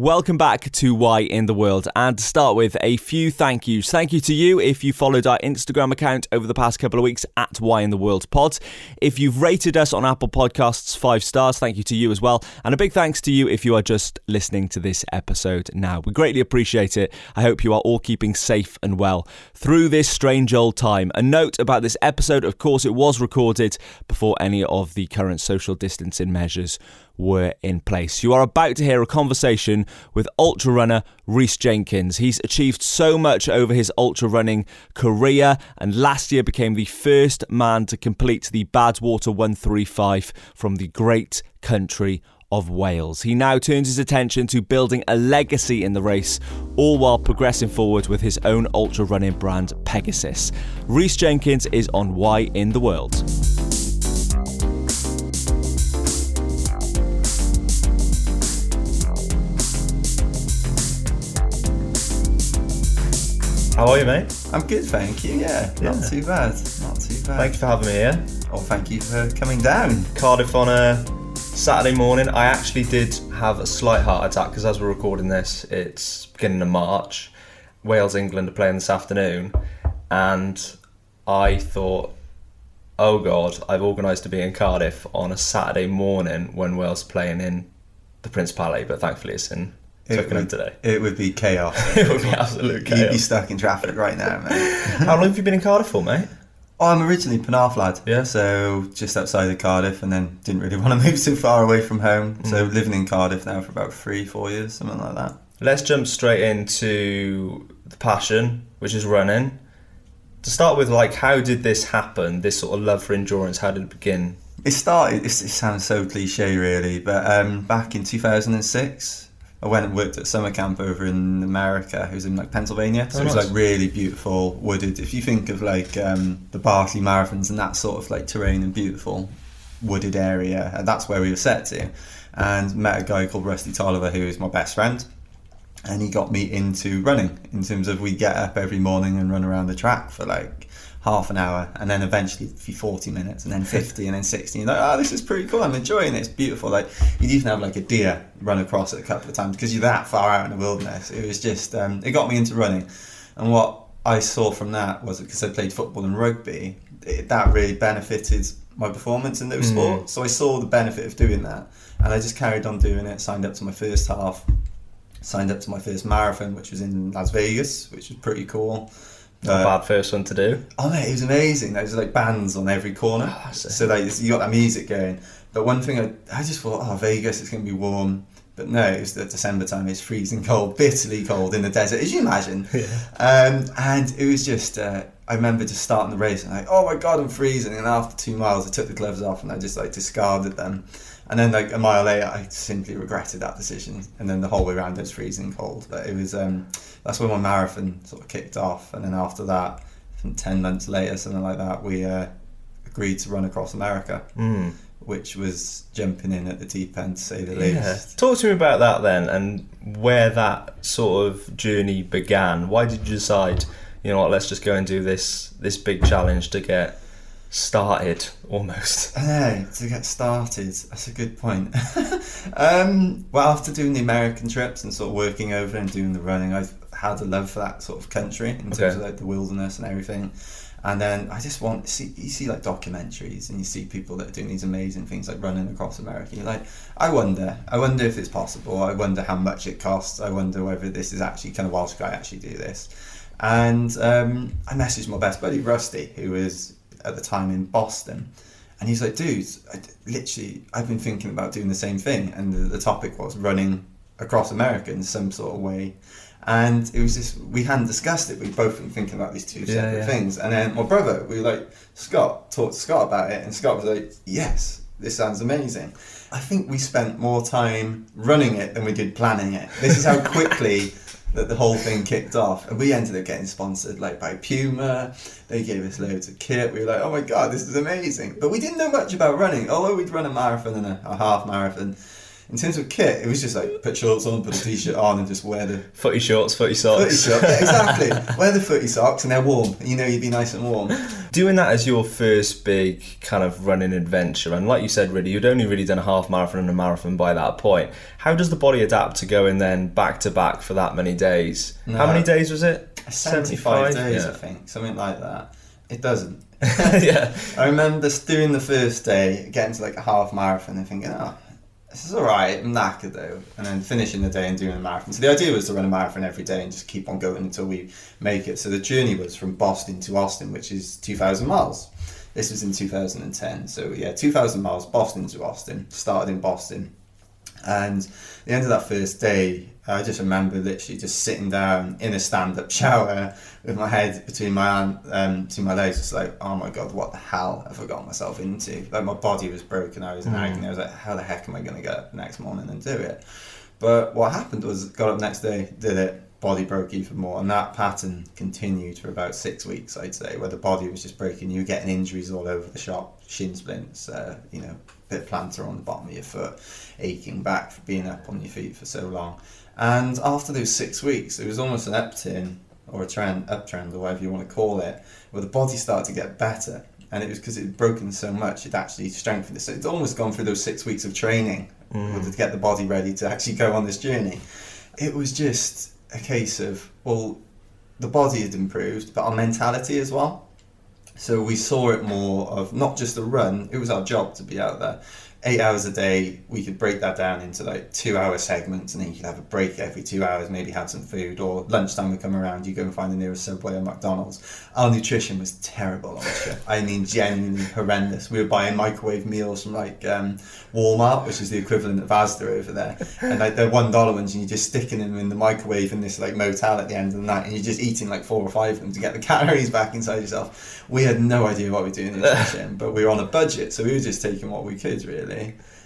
Welcome back to Why in the World. And to start with, a few thank yous. Thank you to you if you followed our Instagram account over the past couple of weeks at Why in the World Pod. If you've rated us on Apple Podcasts five stars, thank you to you as well. And a big thanks to you if you are just listening to this episode now. We greatly appreciate it. I hope you are all keeping safe and well through this strange old time. A note about this episode, of course, it was recorded before any of the current social distancing measures were in place. You are about to hear a conversation with ultra runner Rhys Jenkins. He's achieved so much over his ultra running career and last year became the first man to complete the Badwater 135 from the great country of Wales. He now turns his attention to building a legacy in the race, all while progressing forward with his own ultra running brand Pegasus. Rhys Jenkins is on Why in the World. How are you, mate? I'm good, thank you. Yeah, yeah, not too bad. Not too bad. Thank you for having me here. Oh, thank you for coming down. Cardiff on a Saturday morning. I actually did have a slight heart attack because as we're recording this, it's beginning of March. Wales England are playing this afternoon, and I thought, oh god, I've organised to be in Cardiff on a Saturday morning when Wales playing in the Principality, but thankfully it's in Twickenham today. It would be chaos. it would be absolute chaos. You'd be stuck in traffic right now, mate. How long have you been in Cardiff for, mate? Oh, I'm originally Penarth lad, yeah. So just outside of Cardiff, and then didn't really want to move too far away from home. Mm. So living in Cardiff now for about three, four years, something like that. Let's jump straight into the passion, which is running. To start with, like, how did this happen? This sort of love for endurance, how did it begin? It started. It sounds so cliche, really, but um, back in 2006. I went and worked at summer camp over in America. It was in like Pennsylvania, so oh, it was nice. like really beautiful, wooded. If you think of like um, the Barkley marathons and that sort of like terrain and beautiful wooded area, and that's where we were set to. And met a guy called Rusty Tolliver, who is my best friend, and he got me into running. In terms of we get up every morning and run around the track for like half an hour and then eventually 40 minutes and then 50 and then 60 you're like oh this is pretty cool. I'm enjoying it. It's beautiful. Like you'd even have like a deer run across it a couple of times because you're that far out in the wilderness. It was just um, it got me into running. And what I saw from that was because I played football and rugby it, that really benefited my performance in those mm. sports. So I saw the benefit of doing that and I just carried on doing it. Signed up to my first half signed up to my first marathon which was in Las Vegas which was pretty cool not uh, bad first one to do. Oh mate, it was amazing. There was like bands on every corner, oh, so like you got that music going. But one thing I, I just thought, oh Vegas, it's gonna be warm. But no, it's the December time. It's freezing cold, bitterly cold in the desert, as you imagine. Yeah. Um, and it was just, uh, I remember just starting the race and like, oh my god, I'm freezing. And after two miles, I took the gloves off and I just like discarded them. And then like a mile later, I simply regretted that decision. And then the whole way around, it was freezing cold. But it was. Um, that's when my marathon sort of kicked off. And then after that, ten months later, something like that, we uh, agreed to run across America. Mm. Which was jumping in at the deep end, to say the yeah. least. Talk to me about that then, and where that sort of journey began. Why did you decide, you know what, let's just go and do this this big challenge to get started almost. Hey, to get started, that's a good point. um, well, after doing the American trips and sort of working over and doing the running, I've had a love for that sort of country in terms okay. of like the wilderness and everything. And then I just want to see you see like documentaries and you see people that are doing these amazing things like running across America. You're like, I wonder, I wonder if it's possible. I wonder how much it costs. I wonder whether this is actually kind of well should I actually do this. And um, I messaged my best buddy Rusty, who was at the time in Boston, and he's like, dude, I, literally, I've been thinking about doing the same thing, and the, the topic was running across America in some sort of way and it was just we hadn't discussed it. We'd both been thinking about these two separate yeah, yeah. things, and then my brother, we were like Scott talked to Scott about it, and Scott was like, "Yes, this sounds amazing." I think we spent more time running it than we did planning it. This is how quickly that the whole thing kicked off, and we ended up getting sponsored like by Puma. They gave us loads of kit. We were like, "Oh my god, this is amazing!" But we didn't know much about running. Although we'd run a marathon and a, a half marathon in terms of kit, it was just like put shorts on, put a t-shirt on, and just wear the footy shorts, footy socks. footy socks. Yeah, exactly. wear the footy socks, and they're warm. You know, you'd be nice and warm. Doing that as your first big kind of running adventure, and like you said, really, you'd only really done a half marathon and a marathon by that point. How does the body adapt to going then back to back for that many days? No. How many days was it? 75 days, Yeah. I think, something like that. It doesn't. yeah. I remember doing the first day, getting to like a half marathon and thinking, oh, this is alright, I'm knackered though. And then finishing the day and doing a marathon. So the idea was to run a marathon every day and just keep on going until we make it. So the journey was from Boston to Austin, which is 2,000 miles. This was in 2010. So yeah, 2,000 miles, Boston to Austin. Started in Boston. And the end of that first day, I just remember literally just sitting down in a stand-up shower with my head between my hand, um, between my legs, just like, oh my god, what the hell have I got myself into? Like my body was broken. I was in agony. I was like, how the heck am I going to get up next morning and do it? But what happened was, got up next day, did it. Body broke even more, and that pattern continued for about six weeks, I'd say, where the body was just breaking. You were getting injuries all over the shop, shin splints, uh, you know, bit of plantar on the bottom of your foot, aching back for being up on your feet for so long. And after those six weeks, it was almost an upturn or a trend, uptrend, or whatever you want to call it, where the body started to get better. And it was because it had broken so much, it actually strengthened it. So it's almost gone through those six weeks of training mm. to get the body ready to actually go on this journey. It was just a case of, well, the body had improved, but our mentality as well. So we saw it more of not just a run, it was our job to be out there. Eight hours a day, we could break that down into like two hour segments and then you could have a break every two hours, maybe have some food or lunchtime would come around, you go and find the nearest Subway or McDonald's. Our nutrition was terrible on the trip. I mean, genuinely horrendous. We were buying microwave meals from like um, Walmart, which is the equivalent of Asda over there. And like they're one dollar ones and you're just sticking them in the microwave in this like motel at the end of the night and you're just eating like four or five of them to get the calories back inside yourself. We had no idea what we were doing in nutrition, but we were on a budget, so we were just taking what we could really.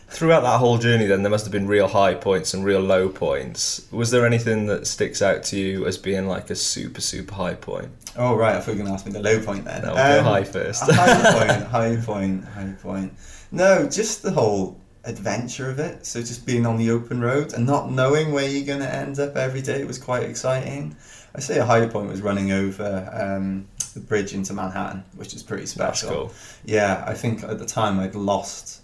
Throughout that whole journey, then there must have been real high points and real low points. Was there anything that sticks out to you as being like a super super high point? Oh right, I thought you were going to ask me the low point then. Go high first. high point, high point, high point. No, just the whole adventure of it. So just being on the open road and not knowing where you're going to end up every day was quite exciting. I say a high point was running over um, the bridge into Manhattan, which is pretty That's special. cool. Yeah, I think at the time I'd lost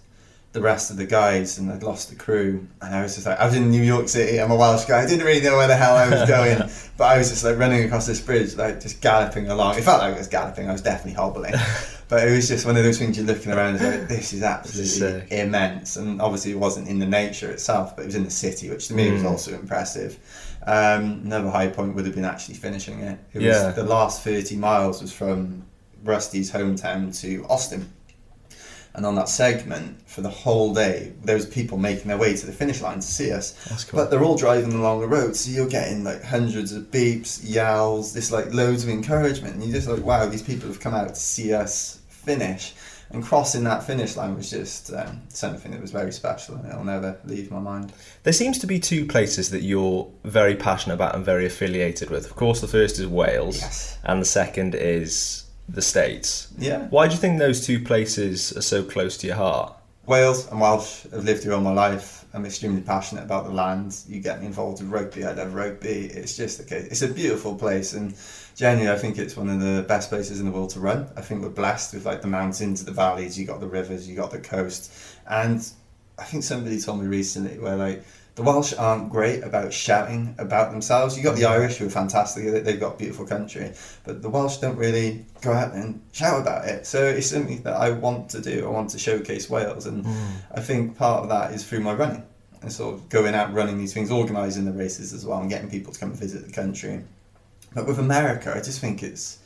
the rest of the guys and I'd lost the crew and I was just like I was in New York City I'm a Welsh guy I didn't really know where the hell I was going. But I was just like running across this bridge like just galloping along. It felt like I was galloping I was definitely hobbling. But it was just one of those things you're looking around and like this is absolutely immense. And obviously it wasn't in the nature itself but it was in the city which to me was Mm. also impressive. Um, another high point would have been actually finishing it. It was Yeah. the last 30 miles was from Rusty's hometown to Austin and on that segment for the whole day there was people making their way to the finish line to see us That's cool. but they're all driving along the road so you're getting like hundreds of beeps yells this like loads of encouragement and you're just like wow these people have come out to see us finish and crossing that finish line was just um, something that was very special and it'll never leave my mind There seems to be two places that you're very passionate about and very affiliated with. Of course, the first is Wales, Yes. and the second is the States. yeah Why do you think those two places are so close to your heart? Wales and Welsh. I've lived here all my life. I'm extremely passionate about the land. You get me involved with rugby. I love rugby. It's just okay. It's a beautiful place, and genuinely, I think it's one of the best places in the world to run. I think we're blessed with like the mountains, the valleys. You got the rivers. You got the coast, and I think somebody told me recently where like the Welsh aren't great about shouting about themselves. You got the Irish who are fantastic. they- They've got a beautiful country, but the Welsh don't really go out and shout about it. So it's something that I want to do. I want to showcase Wales, and mm. I think part of that is through my running and sort of going out running these things, organising the races as well, and getting people to come and visit the country. But with America, I just think it's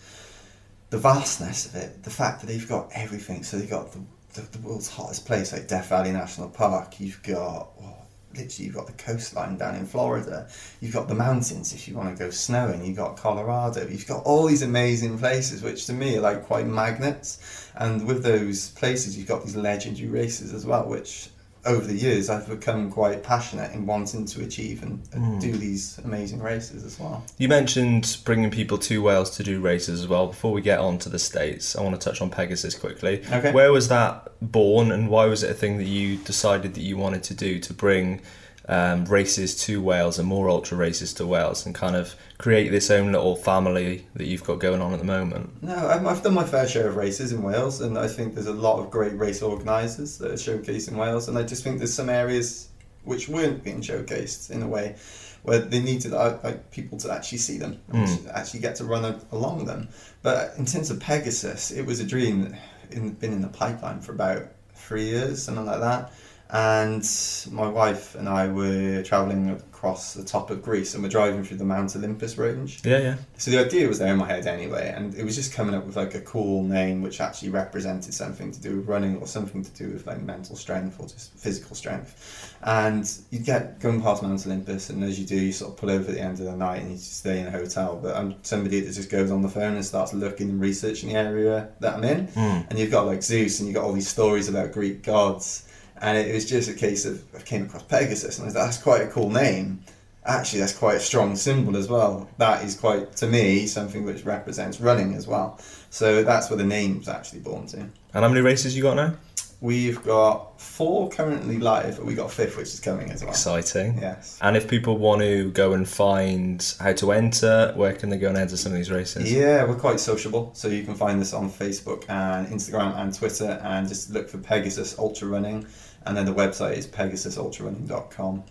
the vastness of it, the fact that they've got everything. So they've got the, the, the world's hottest place, like Death Valley National Park. You've got, well, literally, you've got the coastline down in Florida. You've got the mountains if you want to go snowing. You've got Colorado. You've got all these amazing places, which to me are like quite magnets. And with those places, you've got these legendary races as well, which over the years, I've become quite passionate in wanting to achieve and, and do these amazing races as well. You mentioned bringing people to Wales to do races as well. Before we get on to the States, I want to touch on Pegasus quickly. Okay. Where was that born and why was it a thing that you decided that you wanted to do to bring um, races to Wales and more ultra races to Wales and kind of create this own little family that you've got going on at the moment? No, I'm- I've done my fair share of races in Wales, and I think there's a lot of great race organisers that are showcased in Wales, and I just think there's some areas which weren't being showcased in a way where they needed uh, like people to actually see them, Mm. actually get to run a- along them. But in terms of Pegasus, it was a dream that in, been in the pipeline for about three years, something like that. And my wife and I were travelling across the top of Greece, and we're driving through the Mount Olympus range. Yeah, yeah. So the idea was there in my head anyway, and it was just coming up with like a cool name which actually represented something to do with running or something to do with like mental strength or just physical strength. And you get going past Mount Olympus, and as you do, you sort of pull over at the end of the night and you just stay in a hotel. But I'm somebody that just goes on the phone and starts looking and researching the area that I'm in, Mm. and you've got like Zeus, and you've got all these stories about Greek gods, and it was just a case of I came across Pegasus, and I was like, that's quite a cool name. Actually, that's quite a strong symbol as well. That is quite, to me, something which represents running as well. So that's where the name was actually born to. And how many races you got now? We've got four currently live, but we got fifth which is coming as well. Exciting. Yes. And if people want to go and find how to enter, where can they go and enter some of these races? Yeah, we're quite sociable, so you can find us on Facebook and Instagram and Twitter, and just look for Pegasus Ultra Running, and then the website is pegasusultrarunning.com.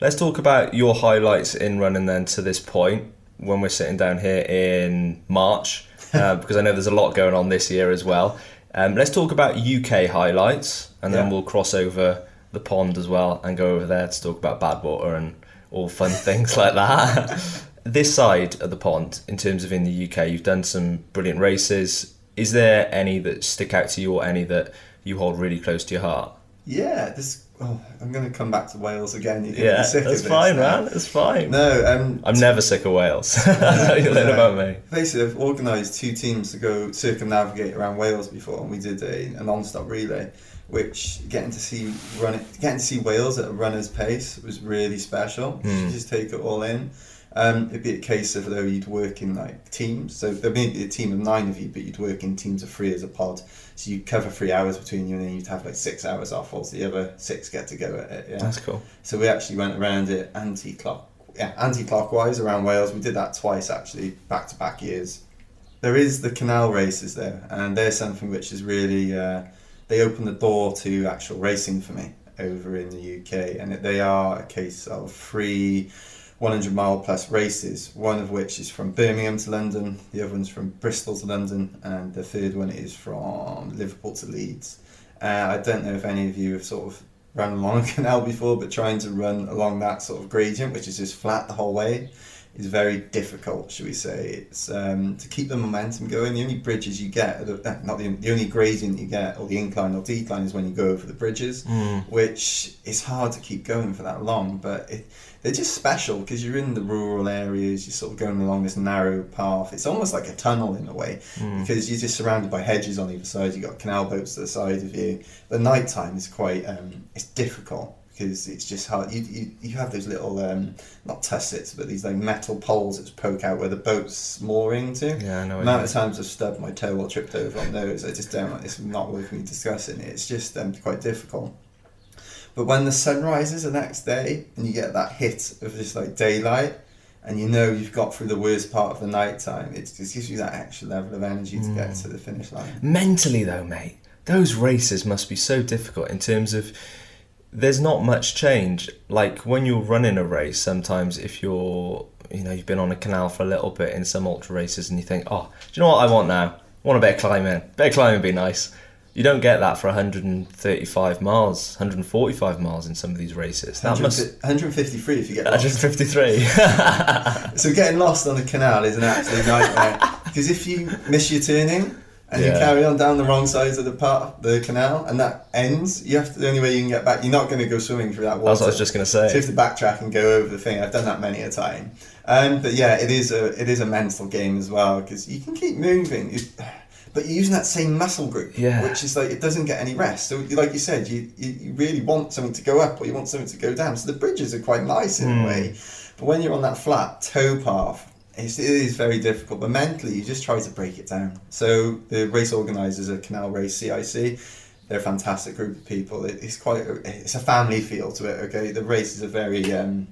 Let's talk about your highlights in running then to this point when we're sitting down here in March, uh, because I know there's a lot going on this year as well. Um, let's talk about UK highlights, and then Yeah. we'll cross over the pond as well and go over there to talk about Badwater and all fun things like that. this side of the pond, in terms of in the UK, you've done some brilliant races. Is there any that stick out to you, or any that you hold really close to your heart? Yeah, this. Oh, I'm going to come back to Wales again. You're Yeah, be sick that's fine, now. man. It's fine. No, um, I'm never sick of Wales. That's how you learn about me. Basically, I've organised two teams to go circumnavigate around Wales before, and we did a, a non-stop relay, which getting to see run it, getting to see Wales at a runner's pace was really special. You Mm. just take it all in. Um, it'd be a case of though you'd work in like teams, so there may be a team of nine of you, but you'd work in teams of three as a pod. So you cover three hours between you, and then you'd have like six hours off, whilst the other six get to go at it. Yeah. That's cool. So we actually went around it anti-clock, yeah, anti-clockwise around Wales. We did that twice actually, back to back years. There is the canal races there, and they're something which is really uh, they open the door to actual racing for me over in the UK, and they are a case of free 100 mile plus races. One of which is from Birmingham to London, the other one's from Bristol to London, and the third one is from Liverpool to Leeds. Uh, I don't know if any of you have sort of run along a canal before, but trying to run along that sort of gradient, which is just flat the whole way, is very difficult, should we say. It's um, to keep the momentum going. The only bridges you get, are the, uh, not the, the only gradient you get, or the incline or decline, is when you go over the bridges, which is hard to keep going for that long. But it, they're just special because you're in the rural areas. You're sort of going along this narrow path. It's almost like a tunnel in a way because you're just surrounded by hedges on either side. You've got canal boats to the side of you. The night time is quite um, it's difficult because it's just hard. You, you, you have those little um, not tussets, but these like metal poles that poke out where the boat's mooring to. Yeah, I know. The amount of times I've stubbed my toe or tripped over on those, I just don't. like It's not worth me discussing it. It's just um, quite difficult. But when the sun rises the next day and you get that hit of just like daylight, and you know you've got through the worst part of the night time, it just gives you that extra level of energy to get mm. to the finish line. Mentally, though, mate, those races must be so difficult in terms of there's not much change. Like when you're running a race, sometimes if you're, you know, you've been on a canal for a little bit in some ultra races and you think, oh, do you know what I want now? I want a bit of climbing. bit of climbing would be nice. You don't get that for 135 miles, 145 miles in some of these races. That must 153 if you get lost. 153. So getting lost on the canal is an absolute nightmare because if you miss your turning and you carry on down the wrong sides of the part, the canal, and that ends, you have to. The only way you can get back, you're not going to go swimming through that water. That's what I was just going to say. So you have to backtrack and go over the thing. I've done that many a time. Um, but yeah, it is a it is a mental game as well because you can keep moving. But you're using that same muscle group, Yeah. which is like it doesn't get any rest. So, like you said, you, you, really want something to go up or you want something to go down. So the bridges are quite nice in Mm. a way, but when you're on that flat toe path, it's, it is very difficult. But mentally, you just try to break it down. So the race organisers at Canal Race CIC. They're a fantastic group of people. It, it's quite a, it's a family feel to it. Okay, the races are very um,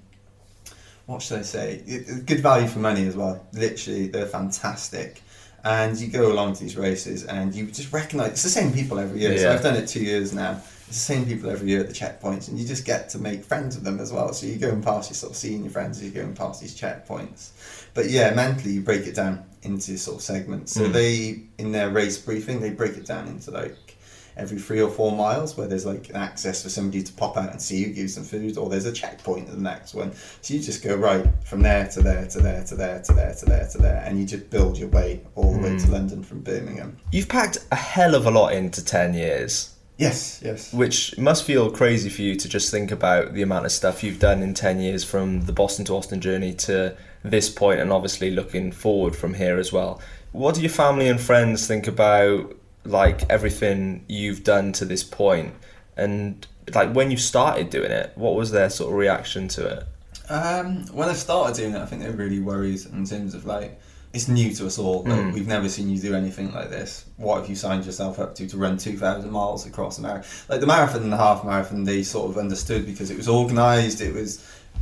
what should I say? It- Good value for money as well. Literally, they're fantastic. And you go along to these races and you just recognise it's the same people every year. So I've done it two years now. It's the same people every year at the checkpoints, and you just get to make friends with them as well. So you go and pass your sort of seeing your friends as you go and past these checkpoints. But yeah, mentally you break it down into sort of segments. So Mm. they in their race briefing they break it down into like every three or four miles where there's like an access for somebody to pop out and see you, give some food, or there's a checkpoint at the next one. So you just go right from there to there to there to there to there to there to there, and you just build your way all the way to Mm. London from Birmingham. You've packed a hell of a lot into 10 years, Yes, yes. which must feel crazy for you to just think about the amount of stuff you've done in 10 years from the Boston to Austin journey to this point, and obviously looking forward from here as well. What do your family and friends think about like everything you've done to this point and like when you started doing it what was their sort of reaction to it Um, when I started doing it, I think they were really worried in terms of like it's new to us all. Like, Mm. We've never seen you do anything like this. What have you signed yourself up to to run two thousand miles across America? Like the marathon and the half marathon, they sort of understood because it was organised. It was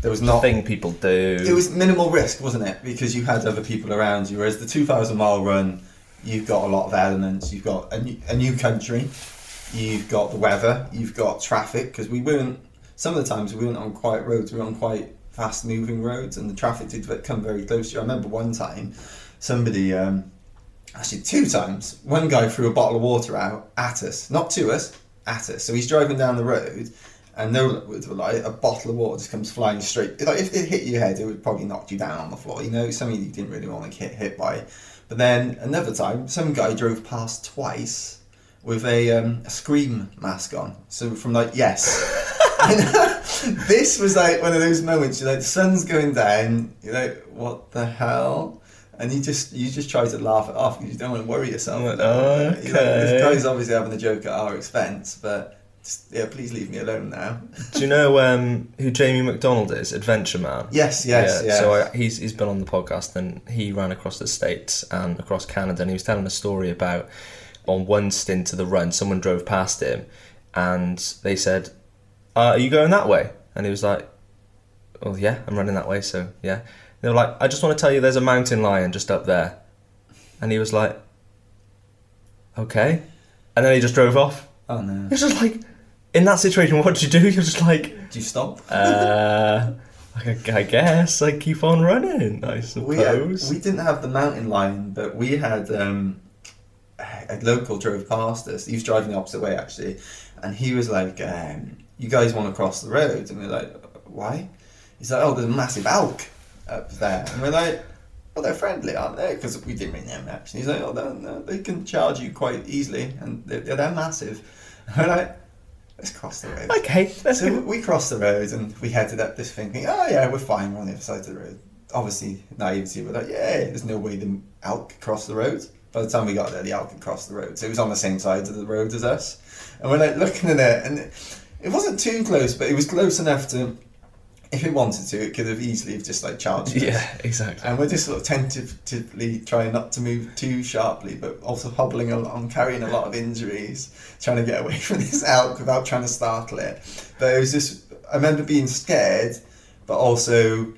there was not thing people do It was minimal risk, wasn't it? Because you had other people around you. Whereas the 2,000 mile run, you've got a lot of elements. You've got a new, a new country, you've got the weather, you've got traffic. Because we weren't, some of the times we weren't on quiet roads, we were on quite fast moving roads, and the traffic did come very close to you. I remember one time somebody, um, actually two times, one guy threw a bottle of water out at us, not to us, at us. So he's driving down the road and no like a bottle of water just comes flying straight. Like if it hit your head, it would probably knock you down on the floor. You know, something you didn't really want to get hit by. But then another time, some guy drove past twice with a, um, a scream mask on. So from like yes. And this was like one of those moments. You're like, the sun's going down. You're like, what the hell? And you just you just try to laugh it off because you don't want to worry yourself. Oh, You're like, this guy's obviously having a joke at our expense, but yeah, please leave me alone now. do you know um, who Jamie McDonald is Adventure Man Yes, yes, yes. So I, he's he's been on the podcast and he ran across the states and across Canada and he was telling a story about on one stint of the run someone drove past him and they said, uh, "Are you going that way?" And he was like, "Oh yeah, I'm running that way." So yeah, they were like, "I just want to tell you, there's a mountain lion just up there," and he was like, "Okay," and then he just drove off. oh no. It's just like in that situation, what do you do? You're just like. Do you stop? Uh, I, I guess I keep on running. I We, had, suppose. we didn't have the mountain lion, but we had um, a local drove past us. He was driving the opposite way actually, and he was like, um, "You guys want to cross the road?" And we're like, "Why?" He's like, "Oh, there's a massive elk up there," and we're like. Well, they're friendly, aren't they? Because we didn't really them much. And he's like, oh, they're- they're- they can charge you quite easily, and they're, they're massive. And we're like, let's cross the road. okay, let's So go. we crossed the road and we headed up this thinking, oh yeah, we're fine, we're on the other side of the road. Obviously, naivety, we're like, yeah, there's no way the elk could cross the road. By the time we got there, the elk had crossed the road. So it was on the same side of the road as us. And we're like looking at it, and it wasn't too close, but it was close enough to, if it wanted to, it could have easily have just like charged us. Yeah, exactly. And we're just sort of tentatively trying not to move too sharply, but also hobbling along, carrying a lot of injuries, trying to get away from this elk without trying to startle it. But it was just, I remember being scared, but also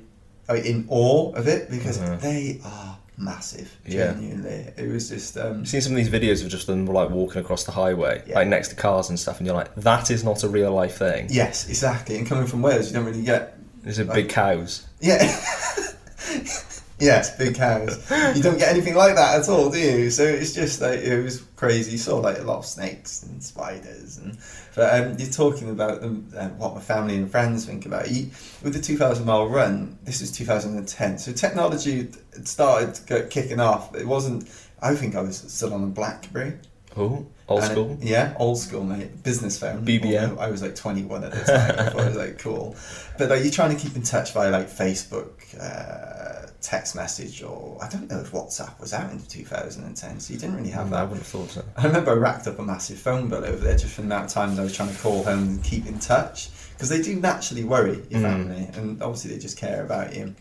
in awe of it because Mhm. they are massive. Yeah. Genuinely, it was just. Um, I've seen some of these videos of just them like walking across the highway, Yeah. like next to cars and stuff, and you're like, that is not a real life thing. yes, exactly. And coming from Wales, you don't really get. These are big cows. Yeah. yes, big cows. You don't get anything like that at all, do you? So it's just like it was crazy. You saw like a lot of snakes and spiders, and but um, you're talking about them, uh, what my family and friends think about. You, with the 2,000 mile run, this was 2010, so technology started kicking off. It wasn't. I think I was still on a BlackBerry. Oh, old And it- school. yeah, old school, mate. Business phone. BBM. I was like 21 at the time. I was like cool. But like you're trying to keep in touch via like Facebook, uh, text message or I don't know if WhatsApp was out in 2010, so you didn't really have that. I wouldn't have thought so. I remember I racked up a massive phone bill over there just from the amount of times I was trying to call home and keep in touch because they do naturally worry your Mm. family and obviously they just care about you.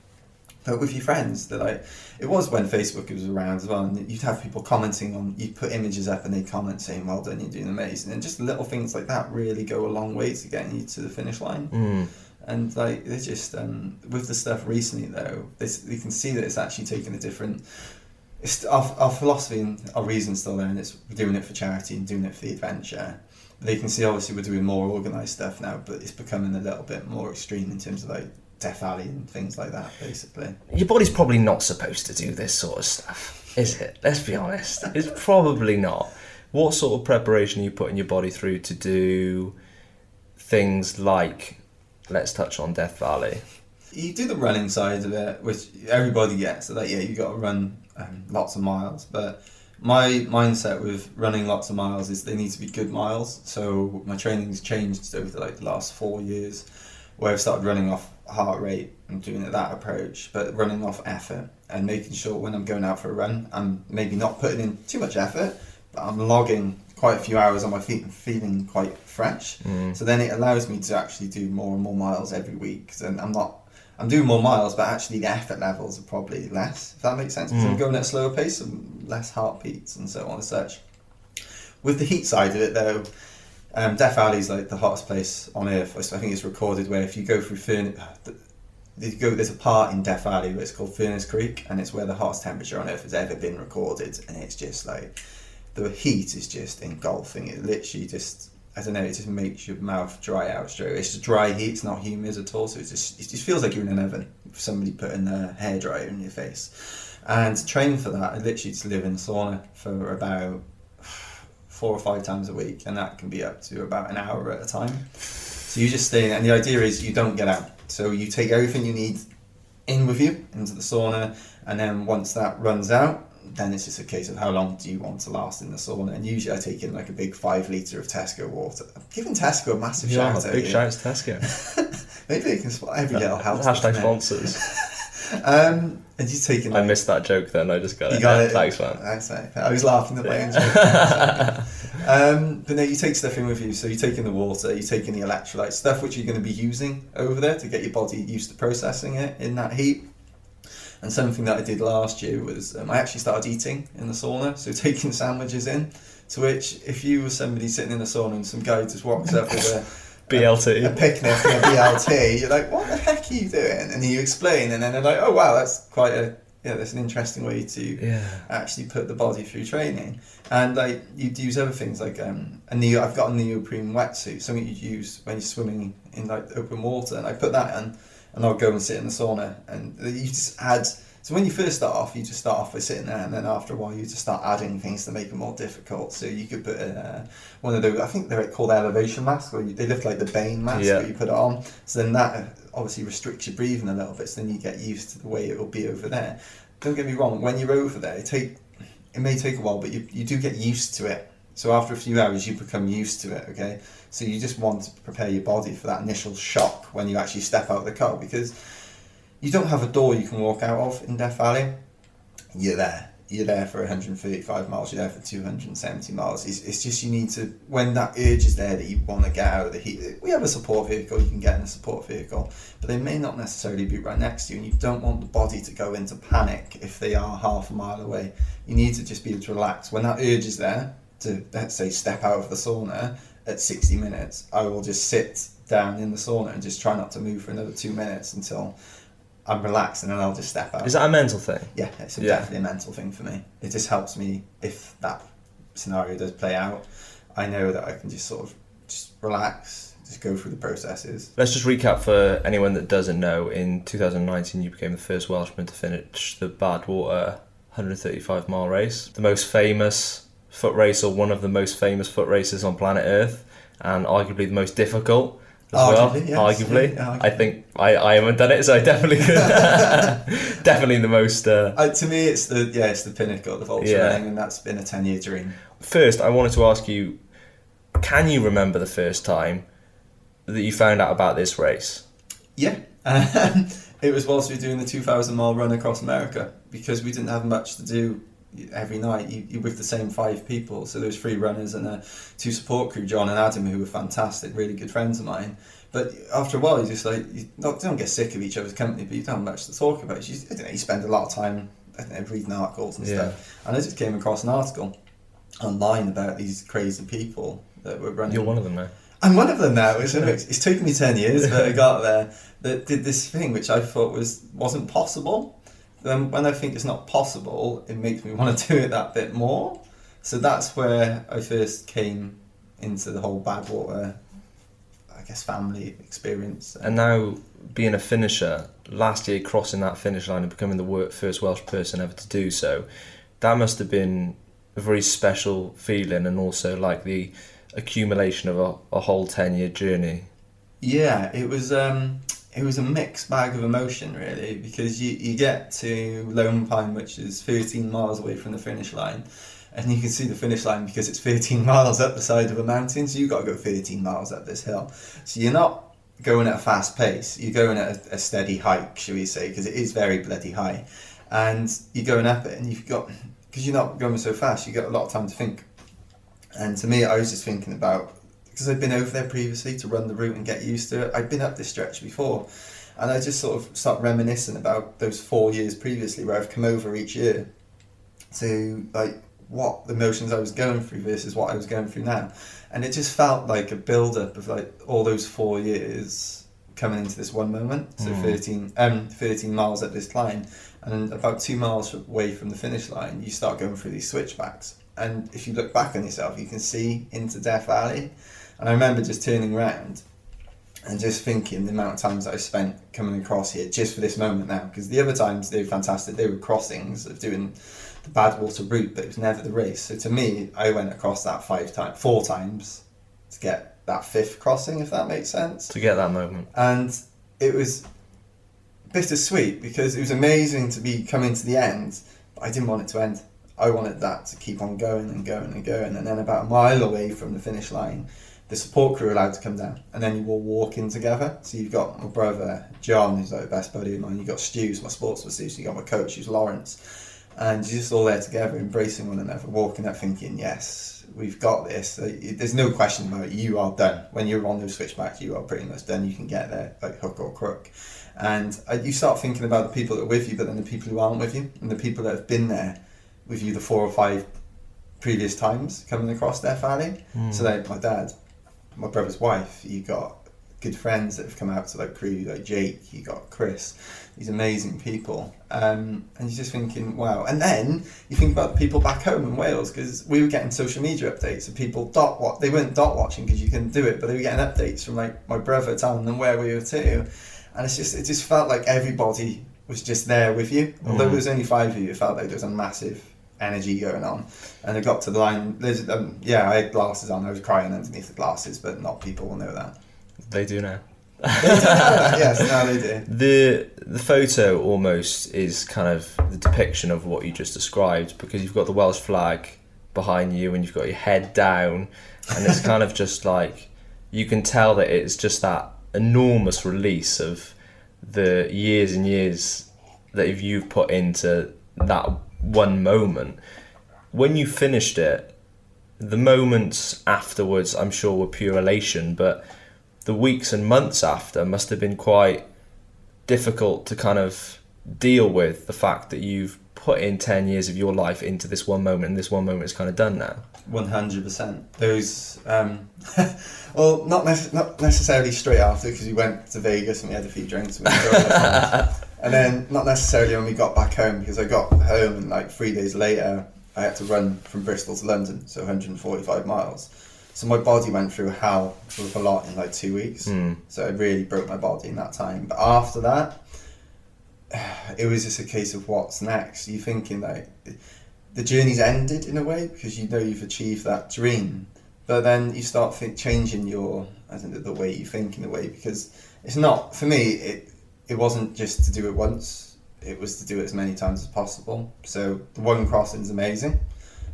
But with your friends, they're like, it was when Facebook was around as well, and you'd have people commenting on, you'd put images up and they'd comment saying, well done, you're doing amazing. And just little things like that really go a long way to getting you to the finish line. Mm. And like, they're just, um, with the stuff recently though, this, you can see that it's actually taken a different, it's our, our philosophy and our reason still there, and it's we're doing it for charity and doing it for the adventure. They can see obviously we're doing more organised stuff now, but it's becoming a little bit more extreme in terms of like Death Valley and things like that, basically. Your body's probably not supposed to do this sort of stuff, is it? Let's be honest. It's probably not. What sort of preparation are you putting your body through to do things like, let's touch on Death Valley? You do the running side of it, which everybody gets. So that yeah, you got to run um, lots of miles. But my mindset with running lots of miles is they need to be good miles. So my training's changed over like the last four years, where I've started running off heart rate and doing it that approach, but running off effort and making sure when I'm going out for a run, I'm maybe not putting in too much effort, but I'm logging quite a few hours on my feet and feeling quite fresh. Mm. So then it allows me to actually do more and more miles every week. And I'm not, I'm doing more miles, but actually the effort levels are probably less. If that makes sense, because I'm Mm. going at a slower pace and less heartbeats and so on and such. With the heat side of it, though, um, Death Valley is like the hottest place on earth. I think it's recorded where if you go through Furnace, you go, there's a part in Death Valley where it's called Furnace Creek, and it's where the hottest temperature on earth has ever been recorded, and it's just like the heat is just engulfing. It literally just I don't know. It just makes your mouth dry out straight. It's just dry heat. It's not humid at all. So it just it just feels like you're in an oven. Somebody putting a hairdryer in your face. And to train for that, I literally just live in a sauna for about four or five times a week, and that can be up to about an hour at a time. So you just stay in, and the idea is you don't get out. So you take everything you need in with you into the sauna, and then once that runs out, then it's just a case of how long do you want to last in the sauna. And usually I take in like a big five litre of Tesco water. I'm giving Tesco a massive Yeah, shout out. big shout out to Tesco. Maybe they can spot every uh, little helps. Hashtag sponsors. Um, and you take in I missed that joke then. I just got you it. got Yeah, it. Thanks, man. Thanks, mate. I was laughing at my own joke. um, but no, you take stuff in with you. So you're taking the water, you're taking the electrolytes, stuff which you're going to be using over there to get your body used to processing it in that heat. And something that I did last year was um, I actually started eating in the sauna, so taking sandwiches in. To which, if you were somebody sitting in the sauna and some guy just walks up with a BLT. a picnic and a BLT, you're like, what the heck are you doing? And you explain, and then they're like, oh wow, that's quite a yeah, that's an interesting way to Yeah. actually put the body through training. And like you'd use other things like um, a neo. I've got a neoprene wetsuit, something you'd use when you're swimming in like open water, and I put that on, and I'll go and sit in the sauna, and you just add. So when you first start off, you just start off by sitting there, and then after a while, you just start adding things to make it more difficult. So you could put uh, one of those. I think they're called elevation masks, where you, they look like the Bane mask, Yeah. you put it on. So then that uh, obviously restricts your breathing a little bit. So then you get used to the way it will be over there. Don't get me wrong. When you're over there, it take it may take a while, but you, you do get used to it. So after a few hours, you become used to it. Okay, so you just want to prepare your body for that initial shock when you actually step out of the car because you don't have a door you can walk out of in Death Valley. You're there. You're there for 135 miles. You're there for 270 miles. It's, it's just you need to when that urge is there that you want to get out of the heat. We have a support vehicle. You can get in a support vehicle, but they may not necessarily be right next to you, and you don't want the body to go into panic if they are half a mile away. You need to just be able to relax. When that urge is there to let's say step out of the sauna at 60 minutes, I will just sit down in the sauna and just try not to move for another two minutes until I'm relaxed, and then I'll just step out. Is that a mental thing? Yeah, it's a Yeah. definitely a mental thing for me. It just helps me if that scenario does play out. I know that I can just sort of just relax, just go through the processes. Let's just recap for anyone that doesn't know. In 2019, you became the first Welshman to finish the Badwater 135 mile race, the most famous foot race, or one of the most famous foot races on planet Earth, and arguably the most difficult as Arguably, yes. well. Arguably, Yeah, I think I, I haven't done it, so I definitely definitely the most. Uh, Uh, to me, it's the yeah, it's the pinnacle of ultra Yeah. running, and that's been a ten year dream. First, I wanted to ask you: Can you remember the first time that you found out about this race? Yeah. It was whilst we were doing the 2,000 mile run across America because we didn't have much to do every night. You, you're with the same five people. So there was three runners and a two support crew, John and Adam, who were fantastic, really good friends of mine. But after a while, you just like you not, don't get sick of each other's company, but you don't have much to talk about. You, know, you spend a lot of time know, reading articles and yeah. stuff. And I just came across an article online about these crazy people that were running. You're one of them now. I'm one of them now. Which it's taken me ten years, but I got there. That did this thing which I thought was wasn't possible. Then when I think it's not possible, it makes me want to do it that bit more. So that's where I first came into the whole Badwater, I guess, family experience. And now being a finisher, last year crossing that finish line and becoming the first Welsh person ever to do so, that must have been a very special feeling and also like the accumulation of a, a whole 10 year journey. Yeah, it was um, it was a mixed bag of emotion really because you, you get to Lone Pine, which is 13 miles away from the finish line, and you can see the finish line because it's 13 miles up the side of a mountain, so you've got to go 13 miles up this hill. So you're not going at a fast pace, you're going at a, a steady hike, shall we say, because it is very bloody high. And you're going up it, and you've got, because you're not going so fast, you've got a lot of time to think. And to me, I was just thinking about because I'd been over there previously to run the route and get used to it. I'd been up this stretch before, and I just sort of start reminiscing about those four years previously where I've come over each year to like what the emotions I was going through versus what I was going through now, and it just felt like a build up of like all those four years coming into this one moment. So mm. 13, um, 13 miles up this climb, and about two miles away from the finish line, you start going through these switchbacks. And if you look back on yourself, you can see into Death Valley and I remember just turning around and just thinking the amount of times that I spent coming across here just for this moment now. Because the other times they were fantastic. They were crossings of doing the Badwater route, but it was never the race. So to me, I went across that five times, four times to get that fifth crossing, if that makes sense. To get that moment. And it was bittersweet because it was amazing to be coming to the end, but I didn't want it to end. I wanted that to keep on going and going and going. And then about a mile away from the finish line, the support crew are allowed to come down, and then you all walk in together. So you've got my brother John, who's like the best buddy of mine. You've got Stu, who's my sports assistant. You got my coach, who's Lawrence, and you're just all there together, embracing one another, walking up, thinking, "Yes, we've got this." There's no question about it. You are done. When you're on those switchbacks, you are pretty much done. You can get there like hook or crook, and uh, you start thinking about the people that are with you, but then the people who aren't with you, and the people that have been there with you the four or five previous times coming across their valley. Mm. So like my dad, my brother's wife, you got good friends that have come out to like crew, like Jake, you got Chris, these amazing people. Um, and you're just thinking, wow. And then you think about the people back home in Wales because we were getting social media updates of people dot what they weren't dot watching because you couldn't do it, but they were getting updates from like my brother telling them where we were too. And it's just it just felt like everybody was just there with you. Although mm. there was only five of you, it felt like there was a massive energy going on. And I got to the line. There's, um, yeah, I had glasses on. I was crying underneath the glasses, but not people will know that. They do now. yes, now they do. The the photo almost is kind of the depiction of what you just described because you've got the Welsh flag behind you and you've got your head down, and it's kind of just like you can tell that it's just that enormous release of the years and years that you've put into that one moment. When you finished it, the moments afterwards, I'm sure, were pure elation, but the weeks and months after must have been quite difficult to kind of deal with the fact that you've put in 10 years of your life into this one moment and this one moment is kind of done now. 100% those um, well not, nece- not necessarily straight after because we went to vegas and we had a few drinks And then not necessarily when we got back home because I got home and like three days later I had to run from Bristol to London, so 145 miles. So my body went through hell with a lot in like two weeks. Mm. So it really broke my body in that time. But after that, it was just a case of what's next. You're thinking like the journey's ended in a way because you know you've achieved that dream. But then you start think, changing your, I think, the way you think in a way because it's not for me. It it wasn't just to do it once, it was to do it as many times as possible. So the one crossing is amazing,